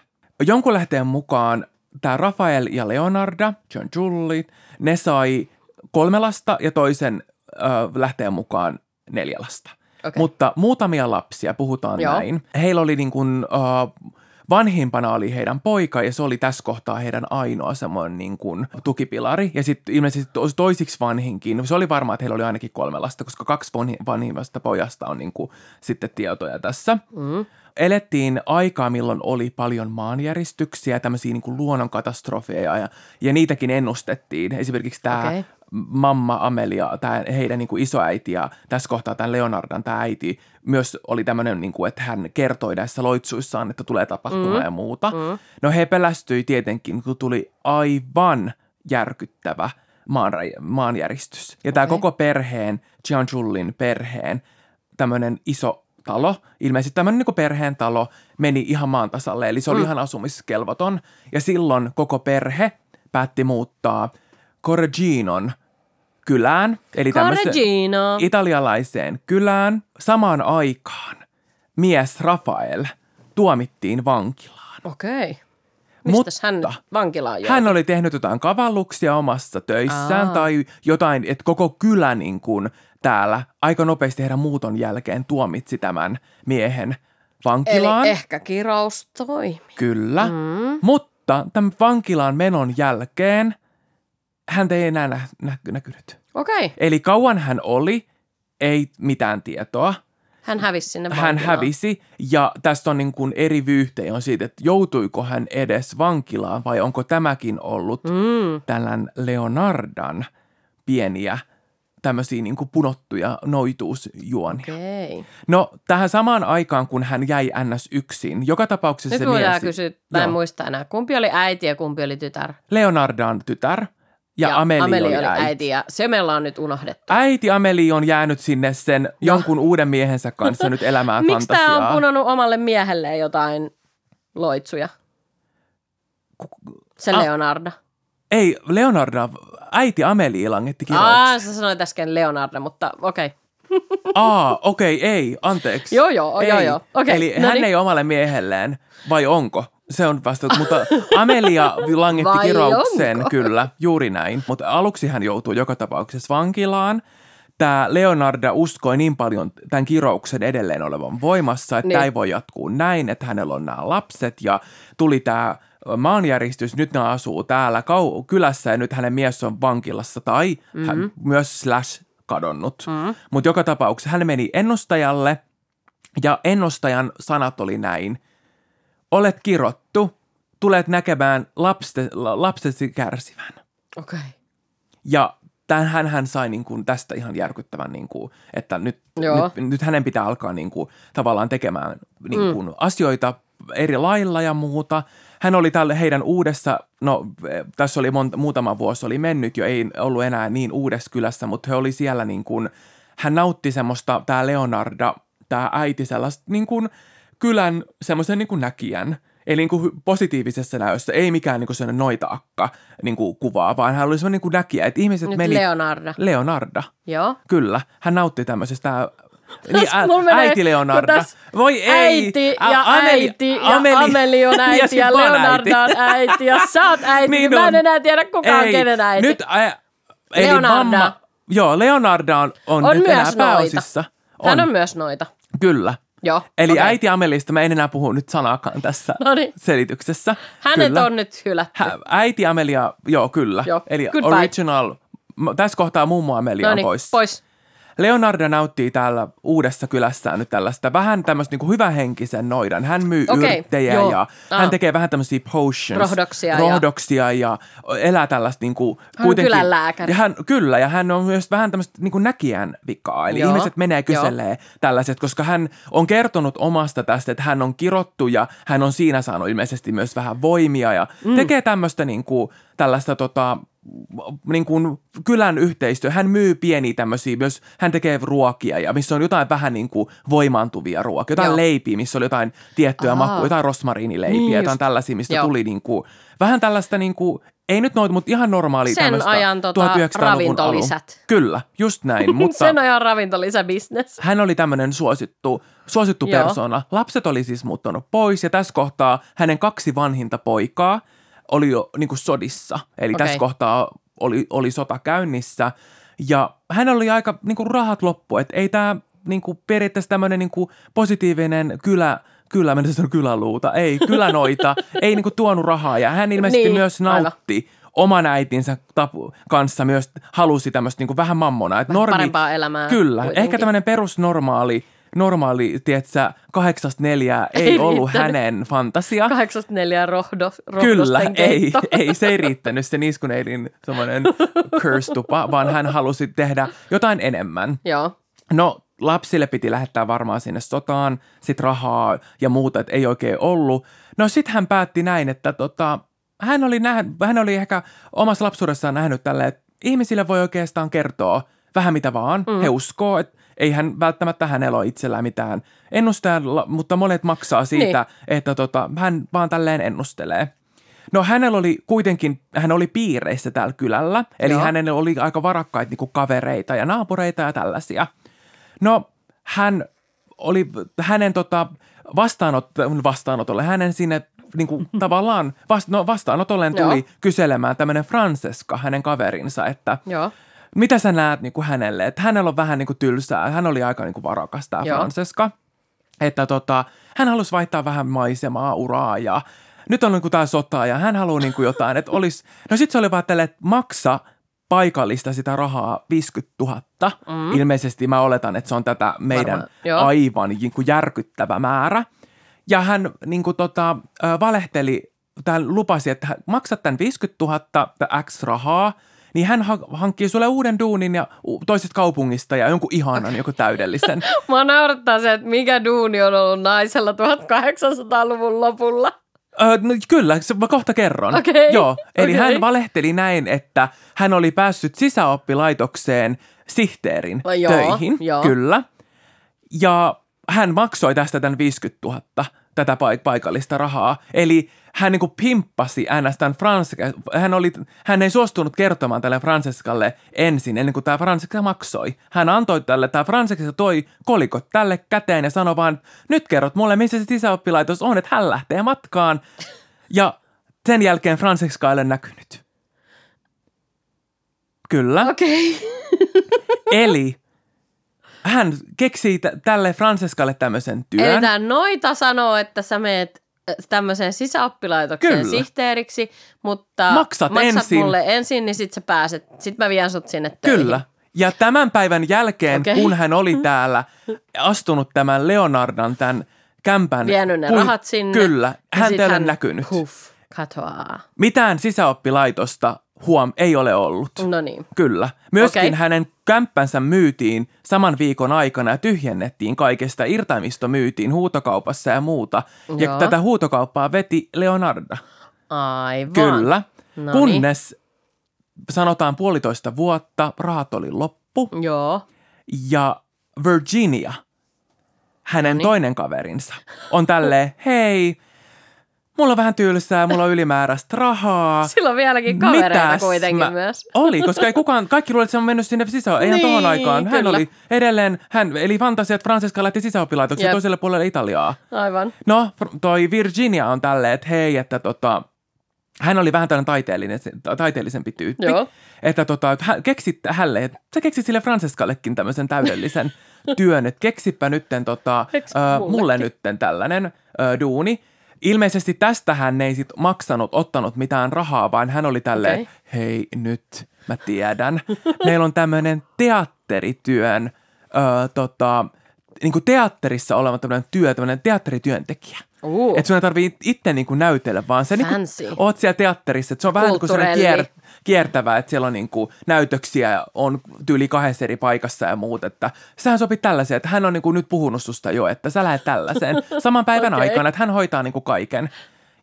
Jonkun lähteen mukaan tämä Rafael ja Leonarda, John Julli, ne sai kolme lasta ja toisen ö, lähteen mukaan neljä lasta. Okei. Mutta muutamia lapsia, puhutaan Joo. näin. Heillä oli niin kuin, ö, vanhimpana oli heidän poika ja se oli tässä kohtaa heidän ainoa semmoinen niin kuin tukipilari. Ja sitten ilmeisesti toisiksi vanhinkin, se oli varmaan, että heillä oli ainakin kolme lasta, koska kaksi vanhimmasta pojasta on niin kuin sitten tietoja tässä. Mm. Elettiin aikaa, milloin oli paljon maanjäristyksiä, tämmöisiä niin kuin luonnonkatastrofeja ja, ja niitäkin ennustettiin. Esimerkiksi tämä okay mamma Amelia, tämä heidän niin kuin isoäiti ja tässä kohtaa tämän Leonardan tämä äiti myös oli tämmöinen, niin kuin, että hän kertoi näissä loitsuissaan, että tulee tapahtumaa mm. ja muuta. Mm. No he pelästyi tietenkin, kun tuli aivan järkyttävä maanra- maanjäristys. Ja tämä koko perheen, Chullin perheen, tämmöinen iso talo, ilmeisesti tämmöinen niin perheen talo, meni ihan maan tasalle, eli se oli mm. ihan asumiskelvoton. Ja silloin koko perhe päätti muuttaa Correginon – kylään, eli tämmöiseen italialaiseen kylään. Samaan aikaan mies Rafael tuomittiin vankilaan. Okei. Okay. Mistä hän vankilaan joutui? Hän oli tehnyt jotain kavalluksia omassa töissään Aa. tai jotain, että koko kylä niin kuin täällä aika nopeasti heidän muuton jälkeen tuomitsi tämän miehen vankilaan. Eli ehkä kirous toimi. Kyllä, mm. mutta tämän vankilaan menon jälkeen hän ei enää nä- nä- näkynyt. Okei. Okay. Eli kauan hän oli, ei mitään tietoa. Hän hävisi sinne vankilaan. Hän hävisi ja tästä on niin kuin eri vyyhtejä on siitä, että joutuiko hän edes vankilaan vai onko tämäkin ollut mm. tällän Leonardan pieniä tämmöisiä niin kuin punottuja noituusjuonia. Okay. No tähän samaan aikaan, kun hän jäi NS yksin, joka tapauksessa Nyt se mies... kysyä, mä en muista enää, kumpi oli äiti ja kumpi oli tytär? Leonardan tytär. Ja, ja Ameli, Ameli oli, oli äiti. äiti. Ja se meillä on nyt unohdettu. Äiti Ameli on jäänyt sinne sen jonkun uuden miehensä kanssa nyt elämään Miksi fantasiaa. Miksi tämä on punonut omalle miehelle jotain loitsuja? Se A- Leonardo. Ei, Leonardo, äiti Ameli langetti kirouksen. Aa, sä sanoit äsken Leonardo, mutta okei. Okay. Aa, okei, okay, ei, anteeksi. joo, joo, ei. joo, joo. Okay, Eli no hän niin. ei omalle miehelleen, vai onko? Se on vasta, mutta Amelia langetti Vai kirouksen, onko? kyllä, juuri näin. Mutta aluksi hän joutuu joka tapauksessa vankilaan. Tämä Leonarda uskoi niin paljon tämän kirouksen edelleen olevan voimassa, että niin. tämä ei voi jatkuu näin, että hänellä on nämä lapset ja tuli tämä maanjäristys, nyt ne asuu täällä kau- kylässä ja nyt hänen mies on vankilassa tai mm-hmm. hän myös slash kadonnut. Mm-hmm. Mutta joka tapauksessa hän meni ennustajalle ja ennustajan sanat oli näin – olet kirottu, tulet näkemään lapste, lapsesi kärsivän. Okei. Okay. Ja tämän hän sai niin kuin tästä ihan järkyttävän, niin kuin, että nyt, nyt, nyt hänen pitää alkaa niin kuin, tavallaan tekemään niin kuin, mm. asioita eri lailla ja muuta. Hän oli tälle heidän uudessa, no tässä oli monta, muutama vuosi oli mennyt jo, ei ollut enää niin uudessa kylässä, mutta he oli siellä niin kuin, hän nautti semmoista, tämä Leonarda, tämä äiti sellaista niin kuin, kylän semmoisen niin näkijän. Eli niin kuin positiivisessa näössä, ei mikään niin kuin sellainen noita-akka niin kuin kuvaa, vaan hän oli semmoinen niin kuin näkijä, että ihmiset Nyt meni... Leonarda. Leonarda. Joo. Kyllä. Hän nautti tämmöisestä niin, ä, menee, äiti Leonarda. Voi ei. Äiti ja Ameli, äiti ja Ameli, Ameli on äiti ja, ja Leonarda äiti. on äiti ja sä oot äiti. Niin mä en enää tiedä kukaan ei. kenen äiti. Nyt ä, eli Leonarda. Mamma, joo, Leonarda on, on, on nyt myös enää pääosissa. On. Hän on myös noita. Kyllä. Joo, Eli okay. äiti Amelista mä en enää puhu nyt sanakaan tässä Noniin. selityksessä. Hänet kyllä. on nyt hylätty. Hä, äiti Amelia, joo kyllä. Joo. Eli Goodbye. original, tässä kohtaa mummo Amelia on pois. pois. Leonardo nauttii täällä uudessa kylässään nyt tällaista vähän tämmöistä niin hyvähenkisen noidan. Hän myy okay, yrttejä joo. ja ah. hän tekee vähän tämmöisiä potions. Rohdoksia. Rohdoksia ja, ja elää tällaista niin kuin, hän kuitenkin. Hän lääkäri. Ja hän, kyllä, ja hän on myös vähän tämmöistä niin kuin näkijän vikaa. Eli joo. ihmiset menee kyselee tällaiset, koska hän on kertonut omasta tästä, että hän on kirottu ja hän on siinä saanut ilmeisesti myös vähän voimia ja mm. tekee tämmöistä niin kuin, tällaista tota, niin kuin kylän yhteistyö. Hän myy pieniä tämmöisiä, myös hän tekee ruokia ja missä on jotain vähän niin kuin voimantuvia ruokia. Jotain Joo. leipiä, missä oli jotain tiettyä makua, jotain rosmariinileipiä, niin jotain tällaisia, mistä Joo. tuli niin kuin, vähän tällaista niin kuin, ei nyt noita, mutta ihan normaali Sen ajan tota, ravintolisät. Alun. Kyllä, just näin. mutta Sen ajan ravintolisäbisnes. Hän oli tämmöinen suosittu, suosittu persona. Lapset oli siis muuttanut pois ja tässä kohtaa hänen kaksi vanhinta poikaa – oli jo niin kuin sodissa. Eli okay. tässä kohtaa oli, oli sota käynnissä. Ja hän oli aika niin kuin rahat loppu, että ei tämä niin kuin periaatteessa tämmöinen niin kuin positiivinen kylä, kylä, mennä sanoa kyläluuta, ei, kylänoita, ei niinku tuonut rahaa. Ja hän ilmeisesti Niin, myös aivan. nautti oman äitinsä tapu, kanssa myös halusi tämmöistä niinku vähän mammonaa. Et Vähän parempaa elämää Kyllä, kuitenkin. ehkä tämmöinen perusnormaali, normaali, tietsä, kahdeksasta neljää ei, Ei ollut riittänyt. hänen fantasia. 84 rohdo, Kyllä, ei, ei, se ei riittänyt se niskuneilin semmoinen curse-tupa, vaan hän halusi tehdä jotain enemmän. Joo, No, lapsille piti lähettää varmaan sinne sotaan, sit rahaa ja muuta, että ei oikein ollut. No sit hän päätti näin, että tota, hän, oli näh, hän oli ehkä omassa lapsuudessaan nähnyt tälle, että ihmisille voi oikeastaan kertoa vähän mitä vaan. Mm. He uskoo, että ei hän välttämättä hänellä ole itsellään mitään ennustajaa, mutta monet maksaa siitä, niin. että tota, hän vaan tälleen ennustelee. No hänellä oli kuitenkin, hän oli piireissä täällä kylällä, eli Joo. hänellä oli aika varakkaita niin kavereita ja naapureita ja tällaisia. No hän oli, hänen tota, vastaanot, vastaanotolle, hänen sinne niin kuin, tavallaan vast, no, vastaanotolleen tuli Joo. kyselemään tämmöinen Francesca, hänen kaverinsa, että joo. Mitä sä näet niin kuin hänelle, että hänellä on vähän niin kuin tylsää, hän oli aika niin kuin varakas tämä Joo. Francesca, että tota, hän halusi vaihtaa vähän maisemaa, uraa ja nyt on niin kuin tämä sota ja hän haluaa niin kuin jotain, että olisi, no sitten se oli vaan tälleen, että maksa paikallista sitä rahaa 50 000. Mm. Ilmeisesti mä oletan, että se on tätä meidän Varmaan, aivan niin kuin järkyttävä määrä. Ja hän niin kuin tota, valehteli, tai lupasi, että maksat tämän 50 000 X rahaa, niin hän ha- hankkii sulle uuden duunin ja toisesta kaupungista ja jonkun ihanan, joku täydellisen. Mua naurattaa se, että mikä duuni on ollut naisella 1800-luvun lopulla. Öö, no, kyllä, se, mä kohta kerron. Okei, Joo, eli okei. hän valehteli näin, että hän oli päässyt sisäoppilaitokseen sihteerin No joo, töihin. joo. Kyllä. Ja hän maksoi tästä tämän 50 000 tätä paik- paikallista rahaa. Eli hän niin kuin pimppasi ns. tämän Francesca. Hän, oli, hän ei suostunut kertomaan tälle Francescalle ensin, ennen kuin tämä Francesca maksoi. Hän antoi tälle, tämä Francesca toi kolikot tälle käteen ja sanoi vaan, nyt kerrot mulle, missä se sisäoppilaitos on, että hän lähtee matkaan. Ja sen jälkeen Francesca ei ole näkynyt. Kyllä. Okei. Eli hän keksii t- tälle Francescalle tämmöisen työn. Eli tämä noita sanoo, että sä meet äh, tämmöiseen sisäoppilaitokseen Kyllä. sihteeriksi, mutta Maksat ensin. mulle ensin, niin sit sä pääset, sit mä vien sut sinne töihin. Kyllä. Ja tämän päivän jälkeen, Okei. kun hän oli täällä astunut tämän Leonardan tämän kämpän... Vienyt ne rahat sinne. Kyllä. Hän ei ole näkynyt. Huff, katoaa. Mitään sisäoppilaitosta huom ei ole ollut. No niin. Kyllä. Myöskin Okei. hänen kämppänsä myytiin saman viikon aikana ja tyhjennettiin kaikesta. Irtaimisto myytiin huutokaupassa ja muuta. Ja Joo. tätä huutokauppaa veti Leonarda. Aivan. Kyllä. No Kunnes sanotaan puolitoista vuotta, rahat oli loppu Joo. ja Virginia, hänen Noniin. toinen kaverinsa, on tälleen, hei, mulla on vähän tylsää, mulla on ylimääräistä rahaa. Sillä on vieläkin kavereita Mitäs kuitenkin mä- myös. Oli, koska ei kukaan, kaikki luulivat, että se on mennyt sinne sisään. Eihän Niin, tohon aikaan. Hän kyllä. oli edelleen, hän eli fantasia, että Francesca lähti sisäoppilaitokseen toiselle puolelle Italiaa. Aivan. No, toi Virginia on tälleen, että hei, että tota, hän oli vähän tällainen taiteellinen, taiteellisempi tyyppi. Joo. Että tota, että hän keksit hälle, että sä keksit sille Francescallekin tämmöisen täydellisen työn, että keksipä nytten tota, ö, mulle nytten tällainen ö, duuni. Ilmeisesti tästä hän ei sit maksanut, ottanut mitään rahaa, vaan hän oli tälleen, Okei. hei nyt mä tiedän. Meillä on tämmöinen teatterityön, ö, tota, niin kuin teatterissa oleva tämmöinen työ, tämmöinen teatterityöntekijä. Uh. Että sun ei tarvii itse niin kuin näytellä, vaan se niin Fancy. kuin, oot siellä teatterissa. Että se on vähän niin kuin kier, kiertävä, että siellä on niin kuin näytöksiä, on tyyli kahdessa eri paikassa ja muut. Että sehän sopii tällaiseen, että hän on niin kuin nyt puhunut susta jo, että sä lähdet tällaiseen saman päivän Okei. aikana, että hän hoitaa niin kuin kaiken.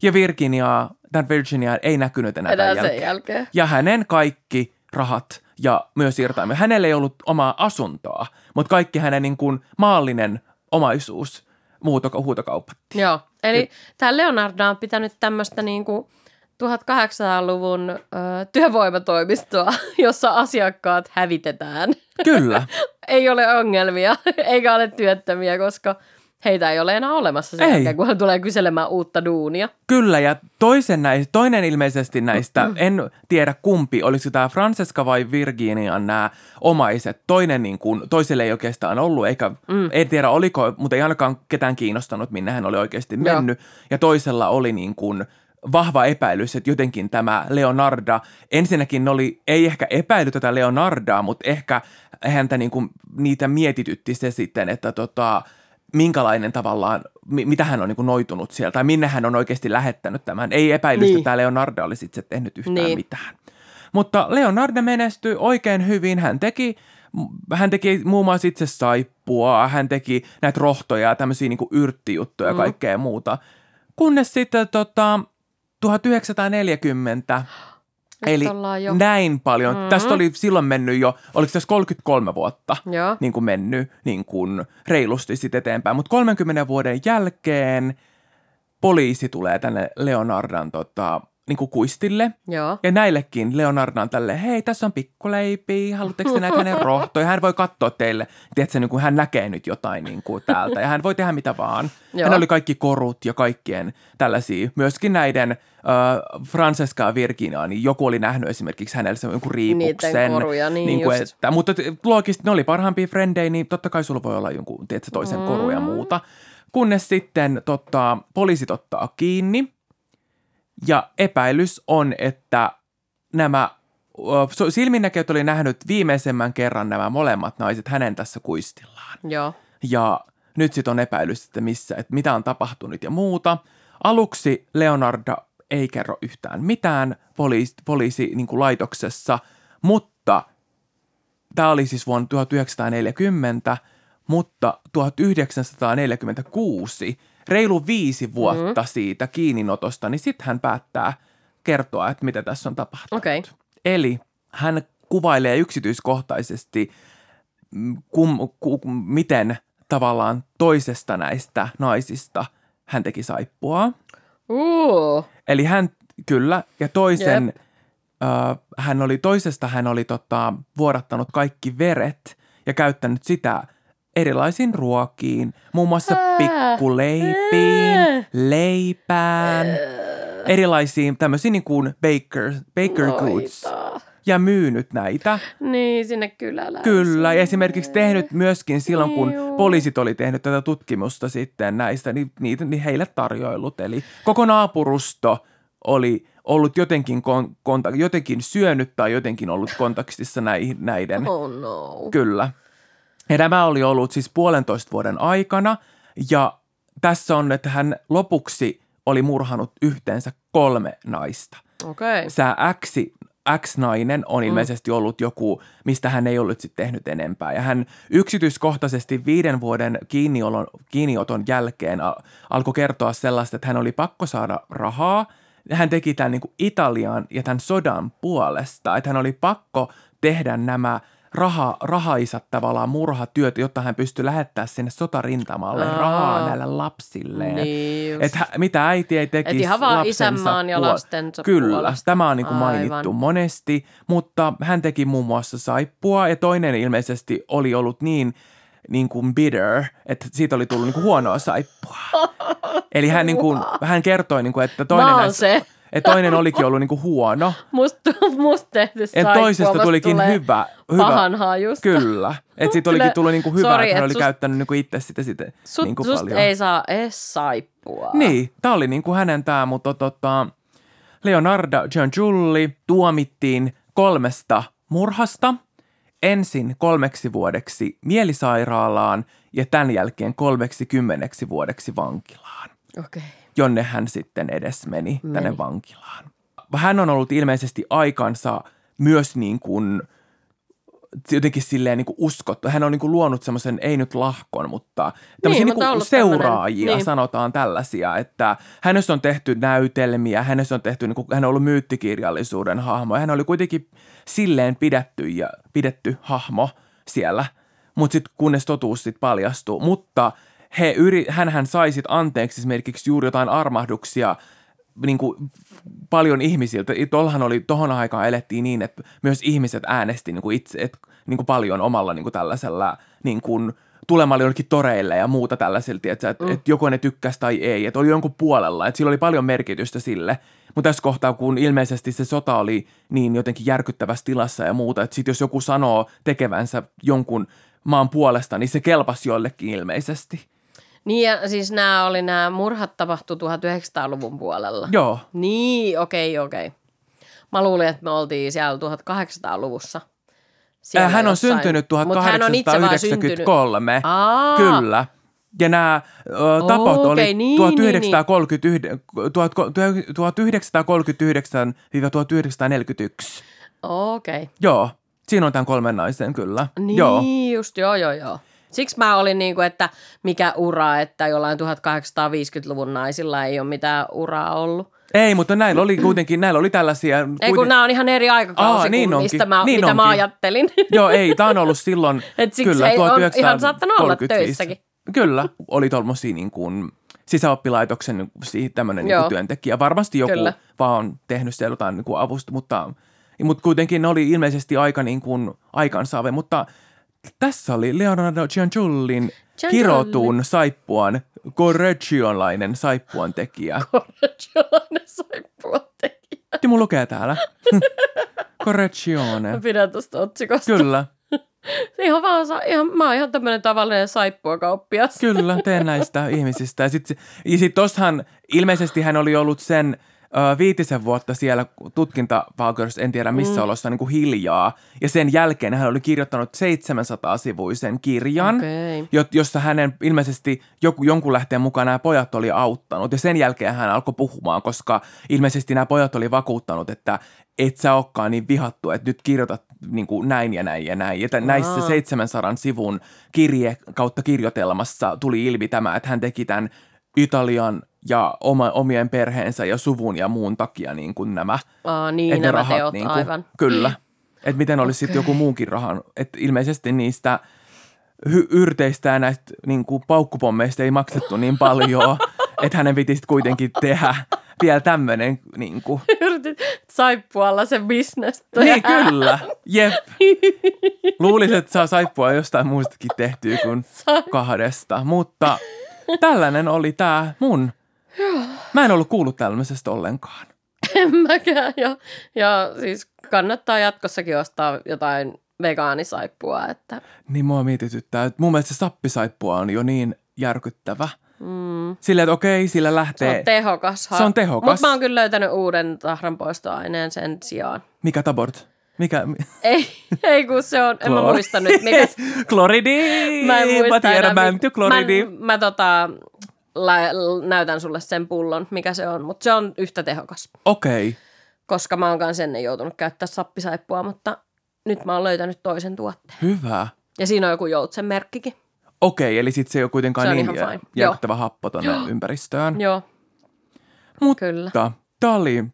Ja Virginia, tämän Virginia ei näkynyt enää, Enää tämän sen jälkeen. jälkeen. Ja hänen kaikki rahat ja myös irtaimet. Hänellä ei ollut omaa asuntoa, mutta kaikki hänen niin kuin maallinen omaisuus muuto, huutokaupattiin. Joo, eli tämä Leonardo on pitänyt tämmöistä niinku 1800-luvun ö, työvoimatoimistoa, jossa asiakkaat hävitetään. Kyllä. Ei ole ongelmia, eikä ole työttömiä, koska heitä ei ole enää olemassa sen Ei. jälkeen, kun hän tulee kyselemään uutta duunia. Kyllä, ja toisen näistä, toinen ilmeisesti näistä, en tiedä kumpi, oliko tämä Francesca vai Virginian nämä omaiset. Toinen niin kuin, toiselle ei oikeastaan ollut, eikä, mm. en tiedä oliko, mutta ei ainakaan ketään kiinnostanut, minne hän oli oikeasti Joo. mennyt. Ja toisella oli niin kuin, vahva epäilys, että jotenkin tämä Leonarda, ensinnäkin oli, ei ehkä epäily tätä Leonardaa, mutta ehkä häntä niin kuin, niitä mietitytti se sitten, että tota, minkälainen tavallaan, mi- mitä hän on niin kuin noitunut sieltä, tai minne hän on oikeasti lähettänyt tämän. Ei epäilystä, Niin. että tämä Leonardo olisi itse tehnyt yhtään Niin. mitään. Mutta Leonardo menestyi oikein hyvin. Hän teki, hän teki muun muassa itse saippua, hän teki näitä rohtoja ja tämmöisiä niin yrttijuttuja ja Mm. kaikkea muuta. Kunnes sitten tota, 1940 Nyt Eli jo. näin paljon. Mm. Tästä oli silloin mennyt jo, oliko tässä 33 vuotta Joo. niin kuin mennyt niin kuin reilusti sitten eteenpäin. Mutta 30 vuoden jälkeen poliisi tulee tänne Leonardan tota, niin kuin kuistille. Joo. Ja näillekin Leonardan tälle, hei, tässä on pikkuleipiä, haluatteko te näitä hänen rohtoja? Hän voi katsoa teille, tiedätkö, niin kuin hän näkee nyt jotain niin kuin täältä ja hän voi tehdä mitä vaan. Joo. Hän oli kaikki korut ja kaikkien tällaisia, myöskin näiden äh, Francesca ja Virginia, niin joku oli nähnyt esimerkiksi hänellä se jonkun riipuksen. Niiden koruja, niin kuin, just. että, mutta loogisesti ne oli parhaimpia frendejä, niin totta kai sulla voi olla jonkun, tiedätkö, toisen mm. koru ja muuta. Kunnes sitten tota, poliisit ottaa kiinni ja epäilys on, että nämä silminnäkijät oli nähnyt viimeisemmän kerran nämä molemmat naiset hänen tässä kuistillaan. Joo. Ja nyt sitten on epäilys, että missä, että mitä on tapahtunut ja muuta. Aluksi Leonardo ei kerro yhtään mitään poliisi, poliisi niin kuin laitoksessa, mutta tämä oli siis vuonna 1940, mutta 1946, reilu viisi vuotta mm. siitä kiinninotosta, niin sitten hän päättää kertoa, että mitä tässä on tapahtunut. Okei. Eli hän kuvailee yksityiskohtaisesti, mm, kum, ku, miten tavallaan toisesta näistä naisista hän teki saippua. Uh. Eli hän, kyllä, ja toisen, ö, hän oli, toisesta hän oli tota, vuodattanut kaikki veret ja käyttänyt sitä erilaisiin ruokiin, muun muassa pikkuleipiin, Ää. leipään, erilaisiin tämmöisiin niin kuin baker, baker goods ja myynyt näitä. Niin, sinne kyläläisiin. Kyllä, ja esimerkiksi tehnyt myöskin silloin, kun Juu. poliisit oli tehnyt tätä tutkimusta sitten näistä, niin, niitä, niin heille tarjoillut. Eli koko naapurusto oli ollut jotenkin, kon, kontak, jotenkin syönyt tai jotenkin ollut kontaktissa näihin, näiden. Oh no. Kyllä. Ja tämä oli ollut siis puolentoista vuoden aikana, ja tässä on, että hän lopuksi oli murhanut yhteensä kolme naista. Okei. Okay. Sä X, X-nainen on ilmeisesti ollut joku, mistä hän ei ollut sitten tehnyt enempää. Ja hän yksityiskohtaisesti viiden vuoden kiinnioton, kiinnioton jälkeen al- alkoi kertoa sellaista, että hän oli pakko saada rahaa. Hän teki tämän niin kuin Italian ja tämän sodan puolesta, että hän oli pakko tehdä nämä raha, rahaisat tavallaan murhatyöt, jotta hän pystyi lähettää sinne sotarintamalle Aa. rahaa näille lapsilleen. Niin. Että mitä äiti ei tekisi Et ihan vaan isänmaan ja puol- lastensa Kyllä, puolesta. tämä on niin kuin Aivan. mainittu monesti, mutta hän teki muun muassa saippua ja toinen ilmeisesti oli ollut niin, niin kuin bitter, että siitä oli tullut niin kuin huonoa saippua. Eli hän, niin kuin, hän kertoi, niin kuin, että toinen, näistä, se. Että toinen olikin ollut niin kuin huono, Musta, ja saippua, toisesta tulikin hyvä. hyvä. Pahan hajusta. Kyllä. Että siitä olikin tullut niin kuin hyvä, Sori, että hän et oli sus- käyttänyt niin kuin itse sitä, sitä Sut, niin kuin susta paljon. ei saa edes saippua. Niin, tämä oli niin kuin hänen tämä, mutta tota, Leonardo Giangiulli tuomittiin kolmesta murhasta. Ensin kolmeksi vuodeksi mielisairaalaan ja tämän jälkeen kolmeksi kymmeneksi vuodeksi vankilaan, Okei. Jonne hän sitten edes meni, meni. tänne vankilaan. Hän on ollut ilmeisesti aikansa myös niin kuin jotenkin silleen niin kuin uskottu. Hän on niin kuin luonut semmoisen, ei nyt lahkon, mutta tämmöisiä niin, niin ollut seuraajia, tämmönen, niin. sanotaan tällaisia, että hänessä on tehty näytelmiä, hänessä on tehty, niin kuin, hän on ollut myyttikirjallisuuden hahmo, ja hän oli kuitenkin silleen pidetty ja pidetty hahmo siellä, mutta sitten kunnes totuus sitten paljastuu. Mutta he yri, hänhän sai sitten anteeksi esimerkiksi juuri jotain armahduksia niin kuin paljon ihmisiltä. Tuollahan oli, tohon aikaan elettiin niin, että myös ihmiset äänesti niin kuin itse, et, niin kuin paljon omalla niin kuin tällaisella niin kuin tulemalla jonnekin toreille ja muuta tällaisilta, että, että, mm. että joko ne tykkäsi tai ei, että oli jonkun puolella, että sillä oli paljon merkitystä sille. Mutta tässä kohtaa, kun ilmeisesti se sota oli niin jotenkin järkyttävässä tilassa ja muuta, että sitten jos joku sanoo tekevänsä jonkun maan puolesta, niin se kelpasi jollekin ilmeisesti. Niin ja siis nämä oli nämä murhat tapahtu 1900-luvun puolella. Joo. Niin, okei, okei. Mä luulin, että me oltiin siellä 1800-luvussa. Siellä hän on jossain. syntynyt 1893. Aa. Kyllä. Ja nämä uh, tapot oh, okay, oli niin, 1939, niin, 1939-1941. Okei. Okay. Joo, siinä on tämän kolmen naisen kyllä. Niin, joo. just joo, joo, joo. Siksi mä olin niin kuin, että mikä ura, että jollain 1850-luvun naisilla ei ole mitään uraa ollut. Ei, mutta näillä oli kuitenkin, näillä oli tällaisia... Ei kuiten... kun nämä on ihan eri aikakausi Aa, niin kuin mistä mä, niin mitä onkin. mä ajattelin. Joo, ei, tämä on ollut silloin Et siksi kyllä, on ihan saattanut olla töissäkin. Kyllä, oli tuollaisia niin kuin sisäoppilaitoksen tämmöinen niin työntekijä. Varmasti joku kyllä. vaan on tehnyt siellä jotain niin avusta, mutta, mutta kuitenkin ne oli ilmeisesti aika niin kuin aikansaave, mutta tässä oli Leonardo Giangiullin kirotun saippuan, correggionlainen saippuan tekijä. Correggionlainen saippuan tekijä. Ja mun lukee täällä. Correggione. Mä pidän tuosta otsikosta. Kyllä. Ihan vaan, ihan, mä oon ihan tämmöinen tavallinen saippuakauppias. Kyllä, teen näistä ihmisistä. Ja sitten sit tossahan ilmeisesti hän oli ollut sen viitisen vuotta siellä tutkintavaukeuksessa, en tiedä missä mm. olossa, niin kuin hiljaa. Ja sen jälkeen hän oli kirjoittanut 700-sivuisen kirjan, okay. jossa hänen ilmeisesti joku, jonkun lähteen mukaan nämä pojat oli auttanut. Ja sen jälkeen hän alkoi puhumaan, koska ilmeisesti nämä pojat oli vakuuttanut, että et sä olekaan niin vihattu, että nyt kirjoitat niin kuin näin ja näin ja näin. Ja näissä 700 sivun kirje kautta kirjoitelmassa tuli ilmi tämä, että hän teki tämän Italian ja oma, omien perheensä ja suvun ja muun takia niin kuin nämä. Aa, niin, nämä rahat, teot, niin kuin, aivan. Kyllä. Että miten olisi okay. sitten joku muukin rahan. Että ilmeisesti niistä hy- yrteistä ja näistä niin kuin paukkupommeista ei maksettu niin paljon, että hänen piti sitten kuitenkin tehdä vielä tämmöinen niin kuin. Yritit saippualla sen bisnes. Niin kyllä, jep. Luulisin, että saa saippua jostain muustakin tehtyä kuin kahdesta, mutta tällainen oli tämä mun Mä en ollut kuullut tällaisesta ollenkaan. En mäkään. Ja, ja siis kannattaa jatkossakin ostaa jotain vegaanisaippua. Että... Niin mua mietityttää. Että mun mielestä se sappisaippua on jo niin järkyttävä. Mm. Silleen, että okei, sillä lähtee. Se on tehokas. Se on tehokas. Mutta mä oon kyllä löytänyt uuden tahranpoistoaineen sen sijaan. Mikä tabort? Mikä? Ei, ei kun se on, en mä muista nyt. Mikä... kloridi! Mä en muista mä tiedän, mä en kloridi. Mä, mä tota, la- näytän sulle sen pullon, mikä se on, mutta se on yhtä tehokas. Okei. Okay. Koska mä oon kanssa ennen joutunut käyttää sappisaippua, mutta nyt mä oon löytänyt toisen tuotteen. Hyvä. Ja siinä on joku joutsen merkkikin. Okei, eli sitten se ei ole kuitenkaan se niin järkyttävä happo tuonne ympäristöön. Joo. Mutta Kyllä. tämä oli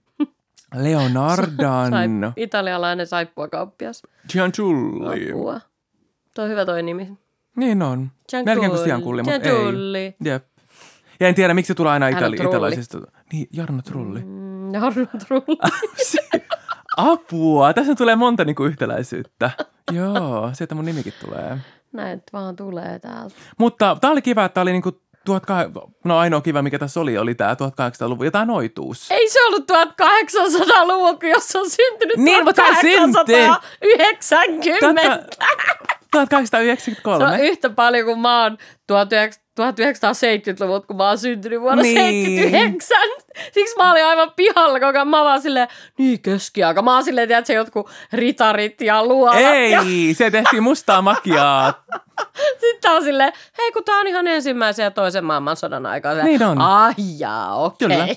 Leonardan. Saip, italialainen saippuakauppias. Giangiulli. Apua. Tuo on hyvä toi nimi. Niin on. Melkein kuin Gianculli, mutta ei. Jep. Ja en tiedä, miksi se tulee aina itali- italaisista. Niin, Jarno Trulli. Mm, Jarno Trulli. Apua, tässä tulee monta niinku yhtäläisyyttä. Joo, sieltä mun nimikin tulee. Näin vaan tulee täältä. Mutta tää oli kiva, että tää oli niinku 1800, no ainoa kiva, mikä tässä oli, oli tämä 1800-luvun jotain noituus. Ei se ollut 1800-luvun, jos on syntynyt niin, 1890. 1893. Se on yhtä paljon kuin mä oon 1970-luvut, kun mä oon syntynyt vuonna niin. 79. Siksi mä olin aivan pihalla koko ajan. Mä vaan silleen, niin keskiaika. Mä oon silleen, tiedätkö, jotkut ritarit ja luolat. Ei, ja... se tehtiin mustaa makiaa. Sitten on silleen, hei kun tää on ihan ensimmäisen ja toisen maailmansodan aikaa. Niin on. Ai jaa, okei. Okay. Kyllä.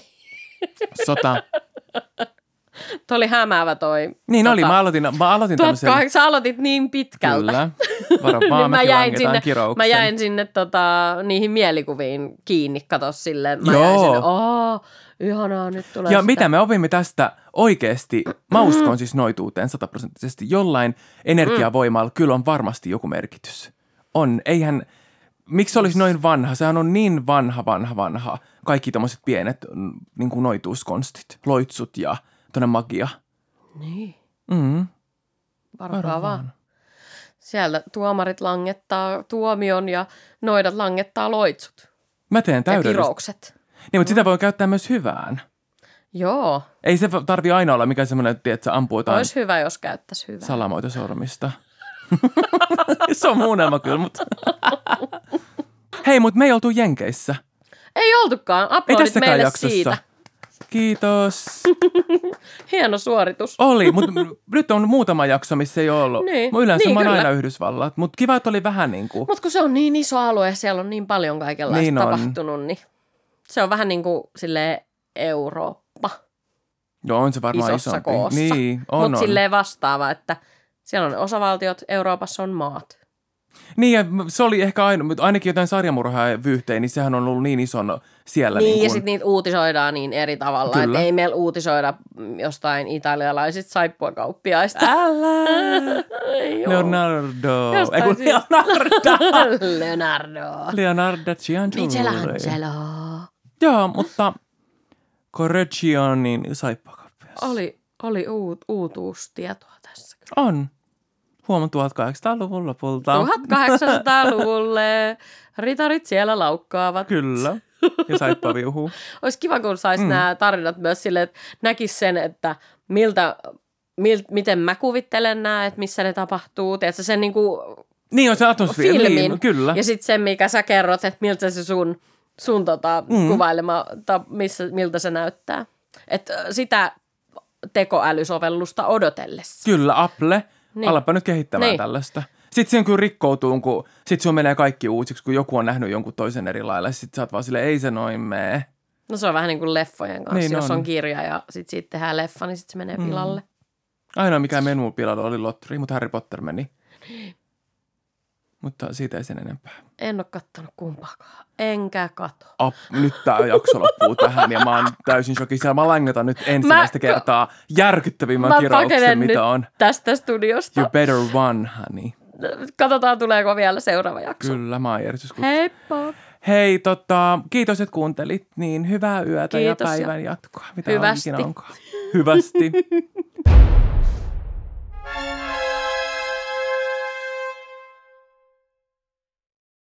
Sota. Tuo oli hämäävä toi. Niin tota, oli, mä aloitin, mä aloitin tämmöisen. Sä aloitit niin pitkältä. Kyllä, varmaan mä jäin sinne, Mä jäin sinne tota, niihin mielikuviin kiinni, kato silleen. Mä Joo. jäin sinne, oh, ihanaa, nyt tulee Ja sitä. mitä me opimme tästä oikeasti, mä uskon siis noituuteen sataprosenttisesti, jollain energiavoimalla kyllä on varmasti joku merkitys. On, eihän, miksi olisi noin vanha? Sehän on niin vanha, vanha, vanha. Kaikki tämmöiset pienet niin kuin noituuskonstit, loitsut ja – tuonne magia. Niin. Mm. Varokaa vaan. Sieltä tuomarit langettaa tuomion ja noidat langettaa loitsut Mä teen ja täydellistä. kiroukset. Niin, mutta sitä voi käyttää myös hyvään. Joo, Ei se tarvi aina olla mikään semmoinen, että sä ampuu jotain olisi hyvä, jos käyttäisi hyvää. salamoita sormista. se on muunnelma kyllä, mutta... Hei, mutta me ei oltu Jenkeissä. Ei oltukaan. Ei Aplodit tässäkään meille jaksossa. siitä. Kiitos. Hieno suoritus. Oli, mutta nyt on muutama jakso, missä ei ole ollut. Niin, Mä yleensä niin, mä oon aina Yhdysvallat, mutta kiva, että oli vähän niin kuin... Mutta kun se on niin iso alue ja siellä on niin paljon kaikenlaista Niin on. tapahtunut, niin se on vähän niin kuin silleen Eurooppa Joo, on se varmaan isossa isompi. koossa. Niin, on, Mutta silleen vastaava, että siellä on osavaltiot, Euroopassa on maat. Niin, ja se oli ehkä aina, mutta ainakin jotain sarjamurhaa ja vyyhtejä, niin sehän on ollut niin ison siellä. Niin, niin niin ja sitten niitä uutisoidaan niin eri tavalla, Kyllä. että ei meillä uutisoida jostain italialaisista saippuakauppiaista. Älä! Leonardo. Jostain kun syystä. Leonardo. Leonardo. Leonardo Cianciulli. Michelangelo. Joo, mutta Corregionin saippakauppias. Oli, oli uut, uutuustietoa tässä. kyllä. On. Huomaan 1800-luvun lopulta. 1800-luvulle ritarit siellä laukkaavat. Kyllä. Ja saippa viuhuu. Olisi kiva, kun saisi mm. nämä tarinat myös silleen, että näkisi sen, että miltä, mil, miten mä kuvittelen nämä, että missä ne tapahtuu. Tiedätkö, sen niin kuin Niin on se atmosfeeri. filmin. Niin, kyllä. Ja sitten sen, mikä sä kerrot, että miltä se sun, sun tota, mm. kuvailema, ta, missä, miltä se näyttää. Että sitä tekoälysovellusta odotellessa. Kyllä, Apple. Niin. Alapa nyt kehittämään Niin. tällaista. Sitten se kyllä rikkoutuu, kun sit sun menee kaikki uusiksi, kun joku on nähnyt jonkun toisen eri lailla. Sitten sä oot vaan silleen, ei se noin mene. No se on vähän niin kuin leffojen kanssa. Niin Jos on. on. kirja ja sitten siitä tehdään leffa, niin sitten se menee pilalle. Ainoa mikä meni mun pilalla oli Lotteri, mutta Harry Potter meni. Mutta siitä ei sen enempää. En ole kattonut kumpaakaan. Enkä kato. Ap, nyt tämä jakso loppuu tähän ja mä oon täysin shokissa. Mä langetan nyt ensimmäistä Mä- kertaa järkyttävimmän Mä mitä nyt on. tästä studiosta. You better run, honey. Katsotaan, tuleeko vielä seuraava jakso. Kyllä, mä oon. Heippa! Hei, tota, kiitos, että kuuntelit. Niin, hyvää yötä Kiitos ja ja päivän jatkoa. Mitä hyvästi. ikinä onkaan. Hyvästi.